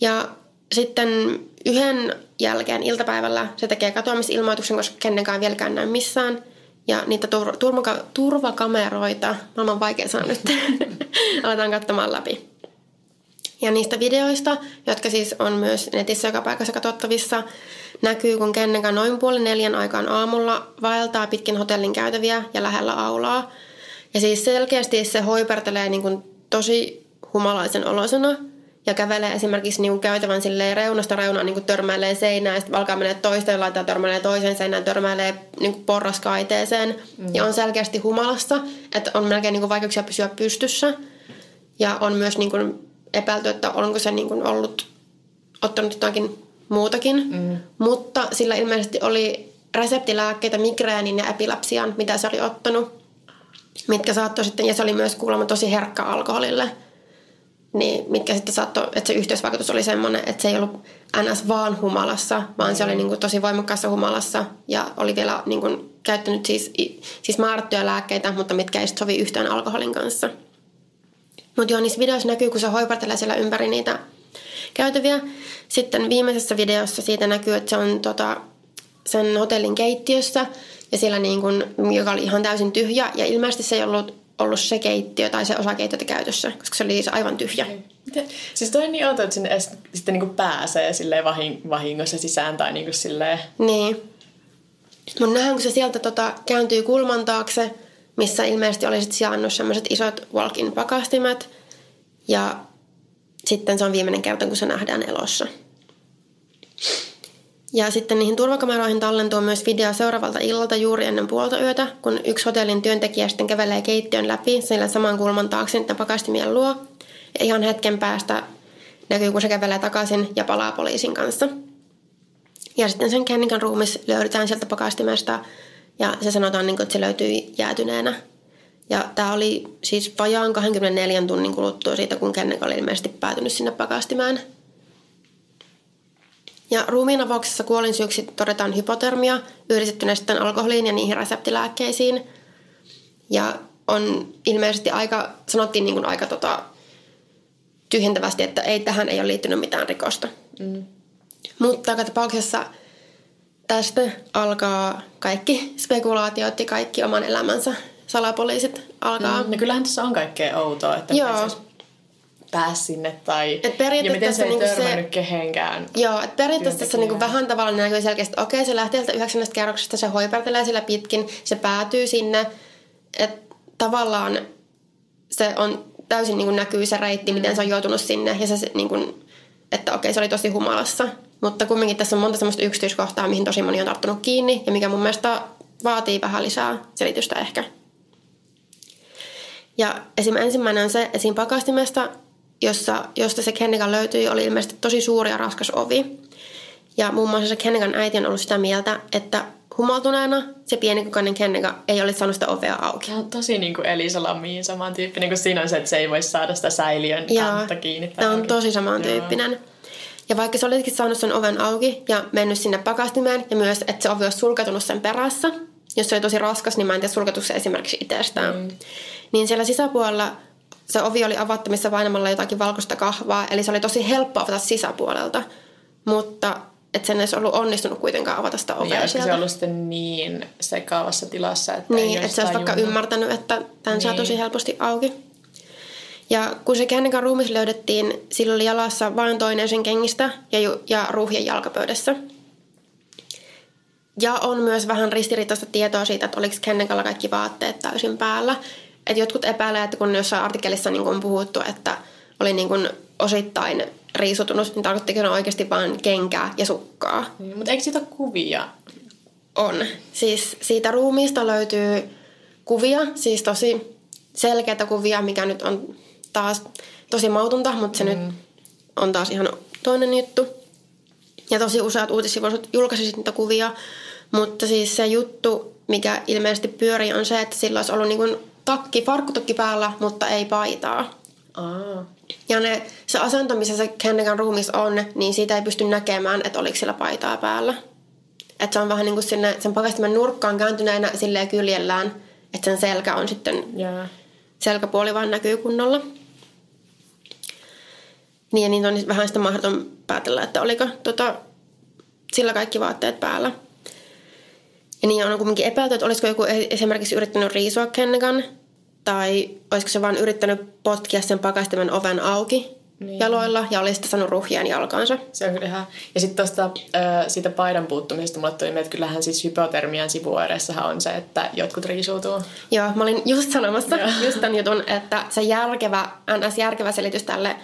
Ja sitten yhden jälkeen iltapäivällä se tekee katoamisilmoituksen, koska kenenkään vieläkään näy missään. Ja niitä tur- turvaka- turvakameroita, maailman vaikea sanoa nyt, (laughs) aletaan katsomaan läpi. Ja niistä videoista, jotka siis on myös netissä joka paikassa katsottavissa, näkyy, kun Kenneka noin puoli neljän aikaan aamulla vaeltaa pitkin hotellin käytäviä ja lähellä aulaa. Ja siis selkeästi se hoipertelee niin kuin tosi humalaisen olosena ja kävelee esimerkiksi niin kuin käytävän silleen reunasta reunaan niin kuin törmäilee seinään ja sitten alkaa mennä toiseen laitaan, törmäilee toiseen seinään, törmäilee niin kuin porraskaiteeseen mm. ja on selkeästi humalassa, että on melkein niin kuin vaikeuksia pysyä pystyssä ja on myös niin kuin epäilty, että onko se niin kuin ollut ottanut jotakin muutakin, mm. mutta sillä ilmeisesti oli reseptilääkkeitä migreenin ja epilepsian, mitä se oli ottanut, mitkä saattoi sitten, ja se oli myös kuulemma tosi herkkä alkoholille, niin mitkä sitten saattoi, että se yhteisvaikutus oli semmoinen, että se ei ollut ns. vaan humalassa, vaan mm. se oli niin kuin tosi voimakkaassa humalassa ja oli vielä niin kuin käyttänyt siis, siis määrättyjä lääkkeitä, mutta mitkä ei sovi yhtään alkoholin kanssa. Mutta joo, niissä videoissa näkyy, kun se hoipartelee siellä ympäri niitä käytäviä. Sitten viimeisessä videossa siitä näkyy, että se on tota, sen hotellin keittiössä ja siellä niin kun, joka oli ihan täysin tyhjä ja ilmeisesti se ei ollut ollut se keittiö tai se osa keittiötä käytössä, koska se oli siis aivan tyhjä. Miten? Siis toi on niin outo, että sinne edes, sitten niin pääsee silleen vahingossa sisään tai niin silleen... Niin. Mutta nähdään, kun se sieltä tota, kääntyy kulman taakse, missä ilmeisesti oli sitten sijainnut sellaiset isot walk-in pakastimet. Ja sitten se on viimeinen kerta, kun se nähdään elossa. Ja sitten niihin turvakameroihin tallentuu myös video seuraavalta illalta juuri ennen puolta yötä, kun yksi hotellin työntekijä sitten kävelee keittiön läpi sillä saman kulman taakse niiden pakastimien luo. Ja ihan hetken päästä näkyy, kun se kävelee takaisin ja palaa poliisin kanssa. Ja sitten sen Kennikan ruumis löydetään sieltä pakastimesta ja se sanotaan, niin kuin, että se löytyi jäätyneenä. Ja tämä oli siis vajaan 24 tunnin kuluttua siitä, kun Kennek oli ilmeisesti päätynyt sinne pakastimään. Ja ruumiin avauksessa kuolinsyyksi todetaan hypotermia yhdistettynä sitten alkoholiin ja niihin reseptilääkkeisiin. Ja on ilmeisesti aika, sanottiin niin kuin aika tota, tyhjentävästi, että ei tähän ei ole liittynyt mitään rikosta. Mm. Mutta joka tapauksessa tästä alkaa kaikki spekulaatiot ja kaikki oman elämänsä salapoliisit alkaa. Mm, no kyllähän tässä on kaikkea outoa, että Joo. Pääsi sinne tai et ja miten se ei niinku törmännyt se, kehenkään. Joo, että periaatteessa tässä niinku vähän tavalla näkyy selkeästi, että okei se lähtee sieltä yhdeksännästä kerroksesta, se hoipertelee sillä pitkin, se päätyy sinne, että tavallaan se on täysin niinku näkyy se reitti, miten se on joutunut sinne ja se niinku, että okei se oli tosi humalassa. Mutta kumminkin tässä on monta semmoista yksityiskohtaa, mihin tosi moni on tarttunut kiinni ja mikä mun mielestä vaatii vähän lisää selitystä ehkä. Ja esim. ensimmäinen on se, esim. pakastimesta, jossa, josta se Kennegan löytyi, oli ilmeisesti tosi suuri ja raskas ovi. Ja muun muassa se Kennegan äiti on ollut sitä mieltä, että humaltuneena se pienikokoinen Kennega ei olisi saanut sitä ovea auki. Tämä on tosi niin kuin Elisa Lammiin samantyyppinen, kun siinä on se, että se ei voi saada sitä säiliön kantta kiinni. Tämä on tosi samantyyppinen. Joo. Ja vaikka se olisikin saanut sen oven auki ja mennyt sinne pakastimeen ja myös, että se ovi olisi sulkeutunut sen perässä, jos se oli tosi raskas, niin mä en tiedä sulkeutuiko se esimerkiksi itsestään. Mm. Niin siellä sisäpuolella se ovi oli avattamissa painamalla jotakin valkoista kahvaa, eli se oli tosi helppo avata sisäpuolelta. Mutta että sen ei olisi ollut onnistunut kuitenkaan avata sitä ovea niin, sieltä. se ollut sitten niin sekaavassa tilassa, että Niin, että se olisi vaikka ymmärtänyt, että tämän niin. saa tosi helposti auki. Ja kun se Kennekan ruumis löydettiin, sillä oli jalassa vain toinen sen kengistä ja, ja ruuhien jalkapöydässä. Ja on myös vähän ristiriitaista tietoa siitä, että oliko Kennekalla kaikki vaatteet täysin päällä. Et jotkut epäilevät, että kun jossain artikkelissa niin on puhuttu, että oli niin kuin osittain riisutunut, niin tarkoittiko ne oikeasti vain kenkää ja sukkaa. Niin, mutta eikö siitä kuvia? On. Siis siitä ruumiista löytyy kuvia, siis tosi selkeitä kuvia, mikä nyt on taas tosi mautunta, mutta se mm. nyt on taas ihan toinen juttu. Ja tosi useat uutissivut julkaisivat niitä kuvia, mutta siis se juttu, mikä ilmeisesti pyörii, on se, että sillä olisi ollut niin takki, farkkutakki päällä, mutta ei paitaa. Aa. Ja ne, se asento, missä se Kennegan ruumis on, niin siitä ei pysty näkemään, että oliko sillä paitaa päällä. Että se on vähän niin kuin sinne, sen pakastimen nurkkaan kääntyneenä silleen kyljellään, että sen selkä on sitten, yeah. selkäpuoli vaan näkyy kunnolla. Niin ja niin on vähän sitä mahdoton päätellä, että oliko tota, sillä kaikki vaatteet päällä. Ja niin on kuitenkin epäilty, että olisiko joku e- esimerkiksi yrittänyt riisua Kennegan, tai olisiko se vaan yrittänyt potkia sen pakastimen oven auki, niin. jaloilla ja oli sitten saanut ruhjaan jalkaansa. Se on kyllä ihan... Ja sitten tuosta siitä paidan puuttumisesta mulle tuli mieleen, että kyllähän siis hypotermian sivuoireissahan on se, että jotkut riisuutuu. Joo, mä olin just sanomassa just tämän jutun, että se järkevä, ns. järkevä selitys tälle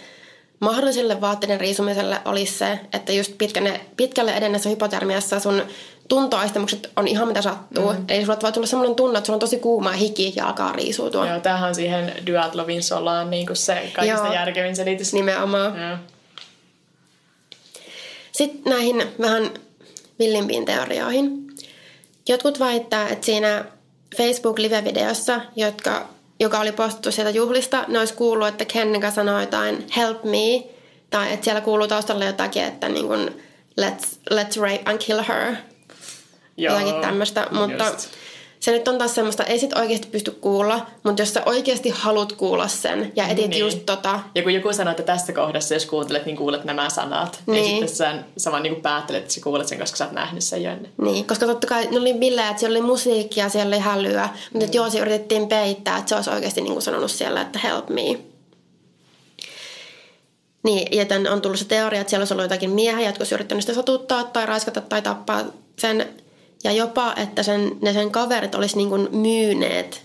mahdolliselle vaatteiden riisumiselle olisi se, että just pitkälle, pitkälle edennessä hypotermiassa sun tuntoaistemukset on ihan mitä sattuu. Mm. Eli sulla voi tulla sellainen tunne, että sulla on tosi kuuma ja hiki ja alkaa riisuutua. Joo, tämähän on siihen duatlovin solaan niin kuin se kaikista Joo, järkevin selitys. Nimenomaan. Joo. Sitten näihin vähän villimpiin teorioihin. Jotkut väittää, että siinä Facebook-live-videossa, jotka, joka oli postattu sieltä juhlista, ne olisi kuullut, että Kennika sanoi jotain help me, tai että siellä kuuluu taustalle jotakin, että niin kuin, let's, let's rape and kill her, Joo, jotakin tämmöistä, mutta just. se nyt on taas semmoista, ei sit oikeasti pysty kuulla, mutta jos sä oikeasti haluat kuulla sen ja etit niin. just tota... Ja kun joku sanoo, että tässä kohdassa, jos kuuntelet, niin kuulet nämä sanat, niin, niin sitten sä, sä vaan niin päättelet, että sä kuulet sen, koska sä oot nähnyt sen jo ennen. Niin, koska totta kai ne oli billejä, että siellä oli musiikkia, siellä oli hälyä, mutta mm. joo, se yritettiin peittää, että se olisi oikeasti niin kuin sanonut siellä, että help me. Niin, ja tämän on tullut se teoria, että siellä olisi ollut jotakin miehiä, jotka olisi yrittänyt sitä satuttaa tai raiskata tai tappaa sen ja jopa, että sen, ne sen kaverit olisi niin kuin myyneet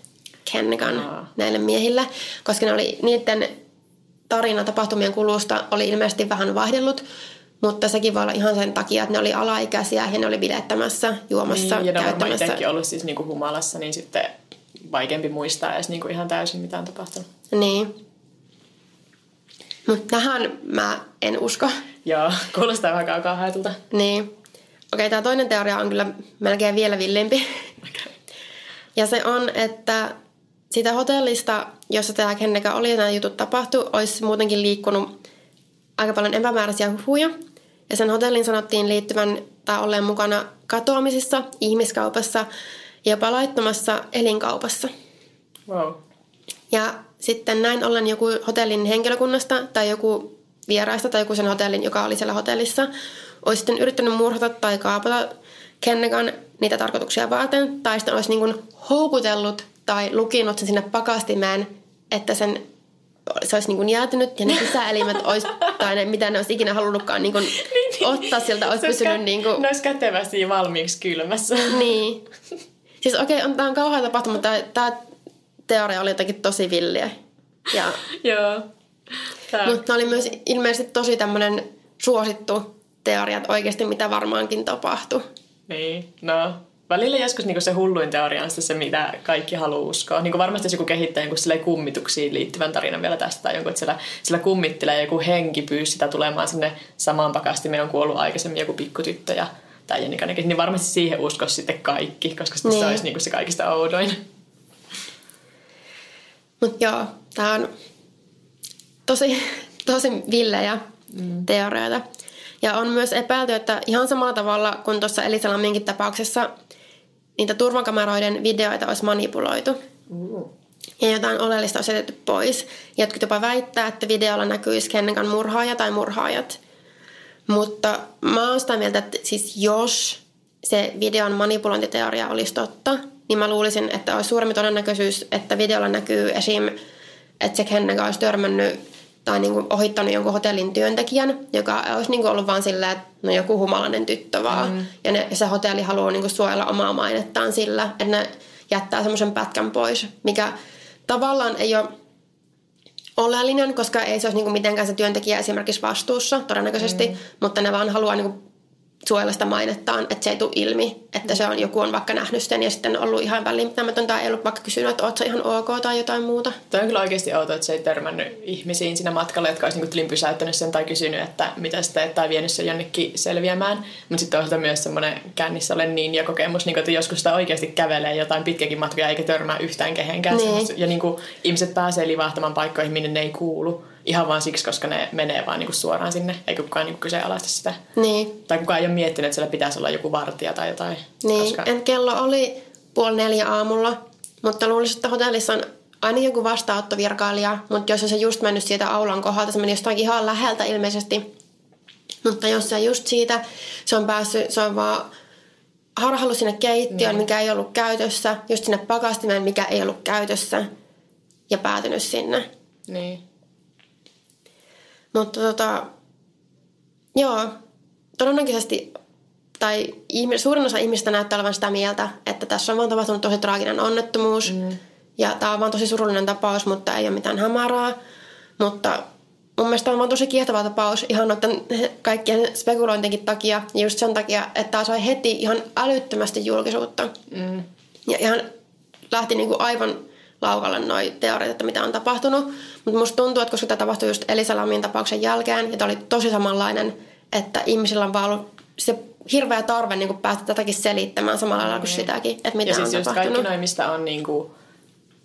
Kennegan Aa. näille miehille, koska ne oli niiden tarina tapahtumien kulusta oli ilmeisesti vähän vaihdellut, mutta sekin voi olla ihan sen takia, että ne oli alaikäisiä ja ne oli bilettämässä, juomassa, niin, ja ne käyttämässä. Ja ollut siis niinku humalassa, niin sitten vaikeampi muistaa edes niinku ihan täysin, mitä on tapahtunut. Niin. Mutta tähän mä en usko. Joo, kuulostaa vähän kaukaa haetulta. Niin. Okei, tämä toinen teoria on kyllä melkein vielä villimpi. Okay. Ja se on, että sitä hotellista, jossa tämä Kenneka oli ja nämä jutut tapahtui, olisi muutenkin liikkunut aika paljon epämääräisiä huhuja. Ja sen hotellin sanottiin liittyvän tai olleen mukana katoamisissa, ihmiskaupassa ja jopa laittomassa elinkaupassa. Wow. Ja sitten näin ollen joku hotellin henkilökunnasta tai joku vieraista tai joku sen hotellin, joka oli siellä hotellissa, olisi sitten yrittänyt murhata tai kaapata Kennegan niitä tarkoituksia varten, tai sitten olisi niin kuin houkutellut tai lukinut sen sinne pakastimeen, että sen se olisi niin kuin jäätynyt ja ne sisäelimet (laughs) olisi, tai ne, mitä ne olisi ikinä halunnutkaan niin kuin (laughs) niin, niin. ottaa sieltä, olisi pysynyt... Kä- niin kuin... Ne olisi kätevästi valmiiksi kylmässä. (laughs) Niin. Siis okei, okay, on, tämä on kauhean tapahtuma, mutta tämä, tämä teoria oli jotenkin tosi villiä. Ja... Joo. Mutta oli myös ilmeisesti tosi tämmöinen suosittu teoriat oikeasti, mitä varmaankin tapahtui. Niin, no välillä joskus niin se hulluin teoria on se, mitä kaikki haluaa uskoa. Niin varmasti jos joku kehittää jonkun kummituksiin liittyvän tarinan vielä tästä, tai jonkun, että siellä, siellä kummittelee joku henki pyysi sitä tulemaan sinne samaan pakastimeen, on kuollut aikaisemmin joku pikkutyttö ja tai Jennikanikin, niin varmasti siihen uskoisi sitten kaikki, koska sitten niin. se olisi niin kuin se kaikista oudoin. Mutta joo, tämä on tosi, tosi villejä mm. teorioita. Ja on myös epäilty, että ihan samalla tavalla kuin tuossa Elisa Lamminkin tapauksessa niitä turvakameroiden videoita olisi manipuloitu. Ja jotain oleellista olisi jätetty pois. Jotkut jopa väittää, että videolla näkyisi kenenkään murhaaja tai murhaajat. Mutta mä oon sitä mieltä, että siis jos se videon manipulointiteoria olisi totta, niin mä luulisin, että olisi suurempi todennäköisyys, että videolla näkyy esim. että se Kennegan olisi törmännyt tai niin kuin ohittanut jonkun hotellin työntekijän, joka olisi niin kuin ollut vaan silleen, että no joku humalainen tyttö vaan. Mm. Ja, ne, ja se hotelli haluaa niin kuin suojella omaa mainettaan sillä, että ne jättää semmoisen pätkän pois, mikä tavallaan ei ole oleellinen, koska ei se olisi niin kuin mitenkään se työntekijä esimerkiksi vastuussa todennäköisesti, mm. mutta ne vaan haluaa niin kuin suojella sitä mainettaan, että se ei tule ilmi, että se on, joku on vaikka nähnyt sen ja sitten ollut ihan välinpitämätöntä, ei ollut vaikka kysynyt, että ootko ihan ok tai jotain muuta. Tämä on kyllä oikeasti outoa, että se ei törmännyt ihmisiin siinä matkalla, jotka olisi niin pysäyttänyt sen tai kysynyt, että mitä sitä tai vienyt sen jonnekin selviämään. Mutta sitten toisaalta myös semmoinen kännissä olen niin ja kokemus, niin kuin, että joskus sitä oikeasti kävelee jotain pitkäkin matkoja eikä törmää yhtään kehenkään. Niin. Ja niin kuin, ihmiset pääsee livahtamaan paikkoihin, minne ne ei kuulu ihan vaan siksi, koska ne menee vaan niinku suoraan sinne, eikä kukaan niinku kyseenalaista sitä. Niin. Tai kukaan ei ole miettinyt, että siellä pitäisi olla joku vartija tai jotain. Niin, koska... en kello oli puoli neljä aamulla, mutta luulisin, että hotellissa on aina joku vastaanottovirkailija, mutta jos se just mennyt siitä aulan kohdalta, se meni jostain ihan läheltä ilmeisesti. Mutta jos se just siitä, se on päässyt, se on vaan harhallut sinne keittiöön, niin. mikä ei ollut käytössä, just sinne pakastimeen, mikä ei ollut käytössä, ja päätynyt sinne. Niin. Mutta tota, joo, todennäköisesti, tai suurin osa ihmistä näyttää olevan sitä mieltä, että tässä on vaan tapahtunut tosi traaginen onnettomuus. Mm. Ja tämä on vaan tosi surullinen tapaus, mutta ei ole mitään hämärää. Mutta mun mielestä on vaan tosi kiehtova tapaus ihan noiden (laughs) kaikkien spekulointinkin takia. Ja just sen takia, että tämä sai heti ihan älyttömästi julkisuutta. Mm. Ja ihan lähti niinku aivan laukalle noi teoriat, että mitä on tapahtunut. Mutta musta tuntuu, että koska tämä tapahtui just Elisa Lamin tapauksen jälkeen, ja tämä oli tosi samanlainen, että ihmisillä on vaan ollut se hirveä tarve niin päästä tätäkin selittämään samalla lailla kuin mm. sitäkin, että mitä ja siis on just tapahtunut. kaikki noin, mistä on niin kuin,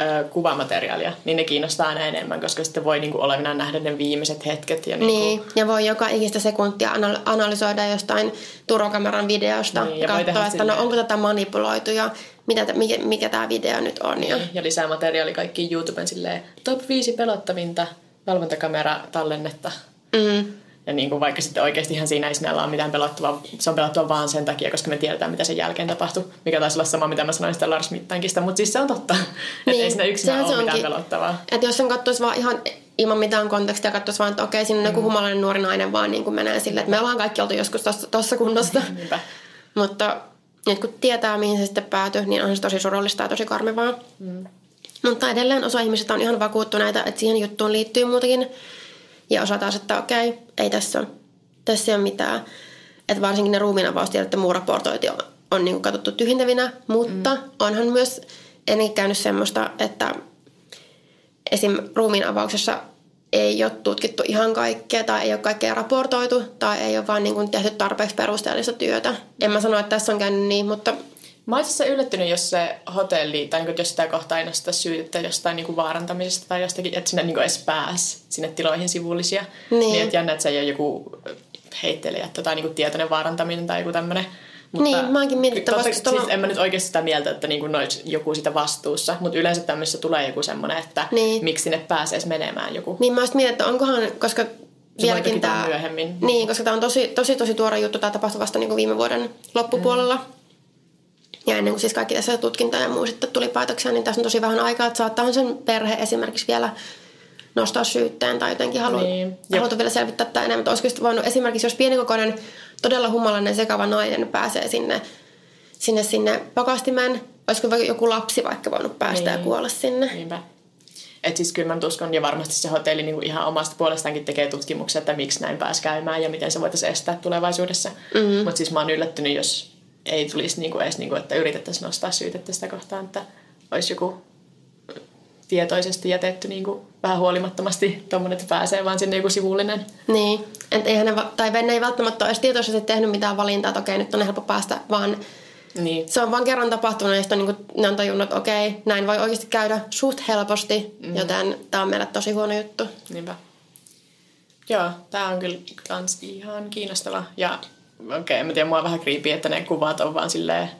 ö, kuvamateriaalia, niin ne kiinnostaa aina enemmän, koska sitten voi niin kuin olevinaan nähdä ne viimeiset hetket. Ja, niin, niin kuin... ja voi joka ikistä sekuntia analysoida jostain turvakameran videosta niin, ja katsoa, että no onko tätä manipuloitu ja mitä, mikä, mikä tämä video nyt on. Ja, ja lisää materiaali kaikki YouTuben silleen top 5 pelottavinta valvontakamera tallennetta. Mm. Ja niin kuin vaikka sitten oikeasti ihan siinä ei sinällä ole mitään pelottavaa, se on pelottavaa vaan sen takia, koska me tiedetään, mitä sen jälkeen tapahtui. Mikä taisi olla sama, mitä mä sanoin sitä Lars Mittankista, mutta siis se on totta. (laughs) Niin, että ei siinä yksinään ole mitään pelottavaa. Että jos sen katsoisi vaan ihan ilman mitään kontekstia, katsoisi vaan, että okei, siinä on mm. joku humalainen nuori nainen vaan niin kuin menee silleen, että me ollaan kaikki oltu joskus tuossa kunnossa. mutta nyt kun tietää, mihin se sitten päätyy, niin on se tosi surullista ja tosi karmivaa. Mm. Mutta edelleen osa ihmisistä on ihan vakuuttuneita, että siihen juttuun liittyy muutakin. Ja osa taas, että okei, ei tässä ole, tässä ei ole mitään. Että varsinkin ne ruumiinavaustiedot ja muu raportointi on, on niin katsottu tyhjentävinä. Mutta mm. onhan myös ennen käynyt semmoista, että esim. ruumiinavauksessa ei ole tutkittu ihan kaikkea tai ei ole kaikkea raportoitu tai ei ole vaan niin kuin tehty tarpeeksi perusteellista työtä. En mä sano, että tässä on käynyt niin, mutta... Mä olisin yllättynyt, jos se hotelli, tai niin kuin, jos sitä kohtaa ei nostaa syytettä jostain niin kuin vaarantamisesta tai jostakin, että sinne niin kuin edes pääsi sinne tiloihin sivullisia. Niin. niin että jännä, että se ei ole joku heittelijättä tai niin kuin tietoinen vaarantaminen tai joku tämmöinen mutta niin, mäkin mietin, että totta, siis en mä nyt oikeasti sitä mieltä, että niin olisi joku sitä vastuussa, mutta yleensä tämmöisessä tulee joku semmoinen, että niin. miksi sinne pääsee menemään joku. Niin mä mietin, että onkohan, koska se vieläkin tämä... myöhemmin. Niin, koska tämä on tosi, tosi, tosi tuore juttu, tämä tapahtui vasta niin kuin viime vuoden loppupuolella. Mm. Ja ennen kuin siis kaikki tässä tutkinta ja muu sitten tuli päätöksiä, niin tässä on tosi vähän aikaa, että saattaa sen perhe esimerkiksi vielä nostaa syytteen tai jotenkin halu, niin. haluta vielä selvittää tätä enemmän. Olisiko voinut esimerkiksi, jos pienikokoinen todella humalainen sekava nainen pääsee sinne, sinne, sinne pakastimeen, olisiko joku lapsi vaikka voinut päästä niin. ja kuolla sinne. Niinpä. Et siis kyllä mä uskon, ja varmasti se hotelli niin kuin ihan omasta puolestaankin tekee tutkimuksia, että miksi näin pääsi käymään ja miten se voitaisiin estää tulevaisuudessa. Mm-hmm. Mutta siis mä oon yllättynyt, jos ei tulisi niin kuin edes, niin kuin, että yritettäisiin nostaa syytettä sitä kohtaan, että olisi joku tietoisesti jätetty niin kuin vähän huolimattomasti tuommoinen, että pääsee vaan sinne joku sivullinen. Niin, että eihän ne, tai ne ei välttämättä ole edes tietoisesti tehnyt mitään valintaa, että okei, nyt on helppo päästä, vaan niin. se on vaan kerran tapahtunut ja sitten niin ne on tajunnut, että okei, näin voi oikeasti käydä suht helposti, mm. joten tämä on meille tosi huono juttu. Niinpä. Joo, tämä on kyllä kans ihan kiinnostava. Ja okei, okay, en tiedä, mua on vähän kriipi, että ne kuvat on vaan silleen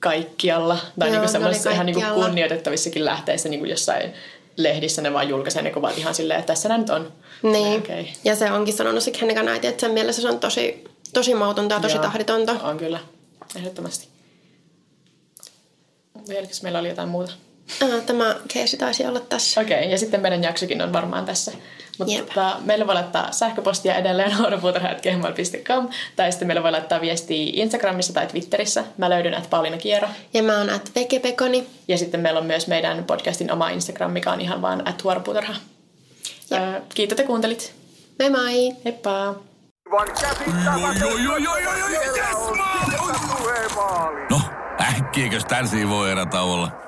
kaikkialla. Tai Joo, niinku semmoisissa ihan niinku kunnioitettavissakin lähteissä niinku jossain lehdissä ne vaan julkaisee ne kuvat ihan silleen, että tässä nämä nyt on. Niin, okay. ja se onkin sanonut se Hennika Naiti, että sen mielessä se on tosi, tosi mautonta ja tosi Joo, tahditonta. on kyllä, ehdottomasti. Vieläkös meillä oli jotain muuta? Tämä keisi taisi olla tässä. Okei, okay, ja sitten meidän jaksokin on varmaan tässä. Mutta tota, meille voi laittaa sähköpostia edelleen huonopuutarha.gmail.com tai sitten meille voi laittaa viestiä Instagramissa tai Twitterissä. Mä löydyn at Pauliina Kiero. Ja mä oon at Vekepekoni. Ja sitten meillä on myös meidän podcastin oma Instagram, mikä on ihan vaan at huoropuutarha. Kiitos, että kuuntelit. Moi moi! Heippa! No, äkkiäkös tän voi erä olla?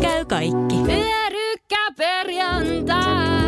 Käy kaikki. Pyörykkäperjantai!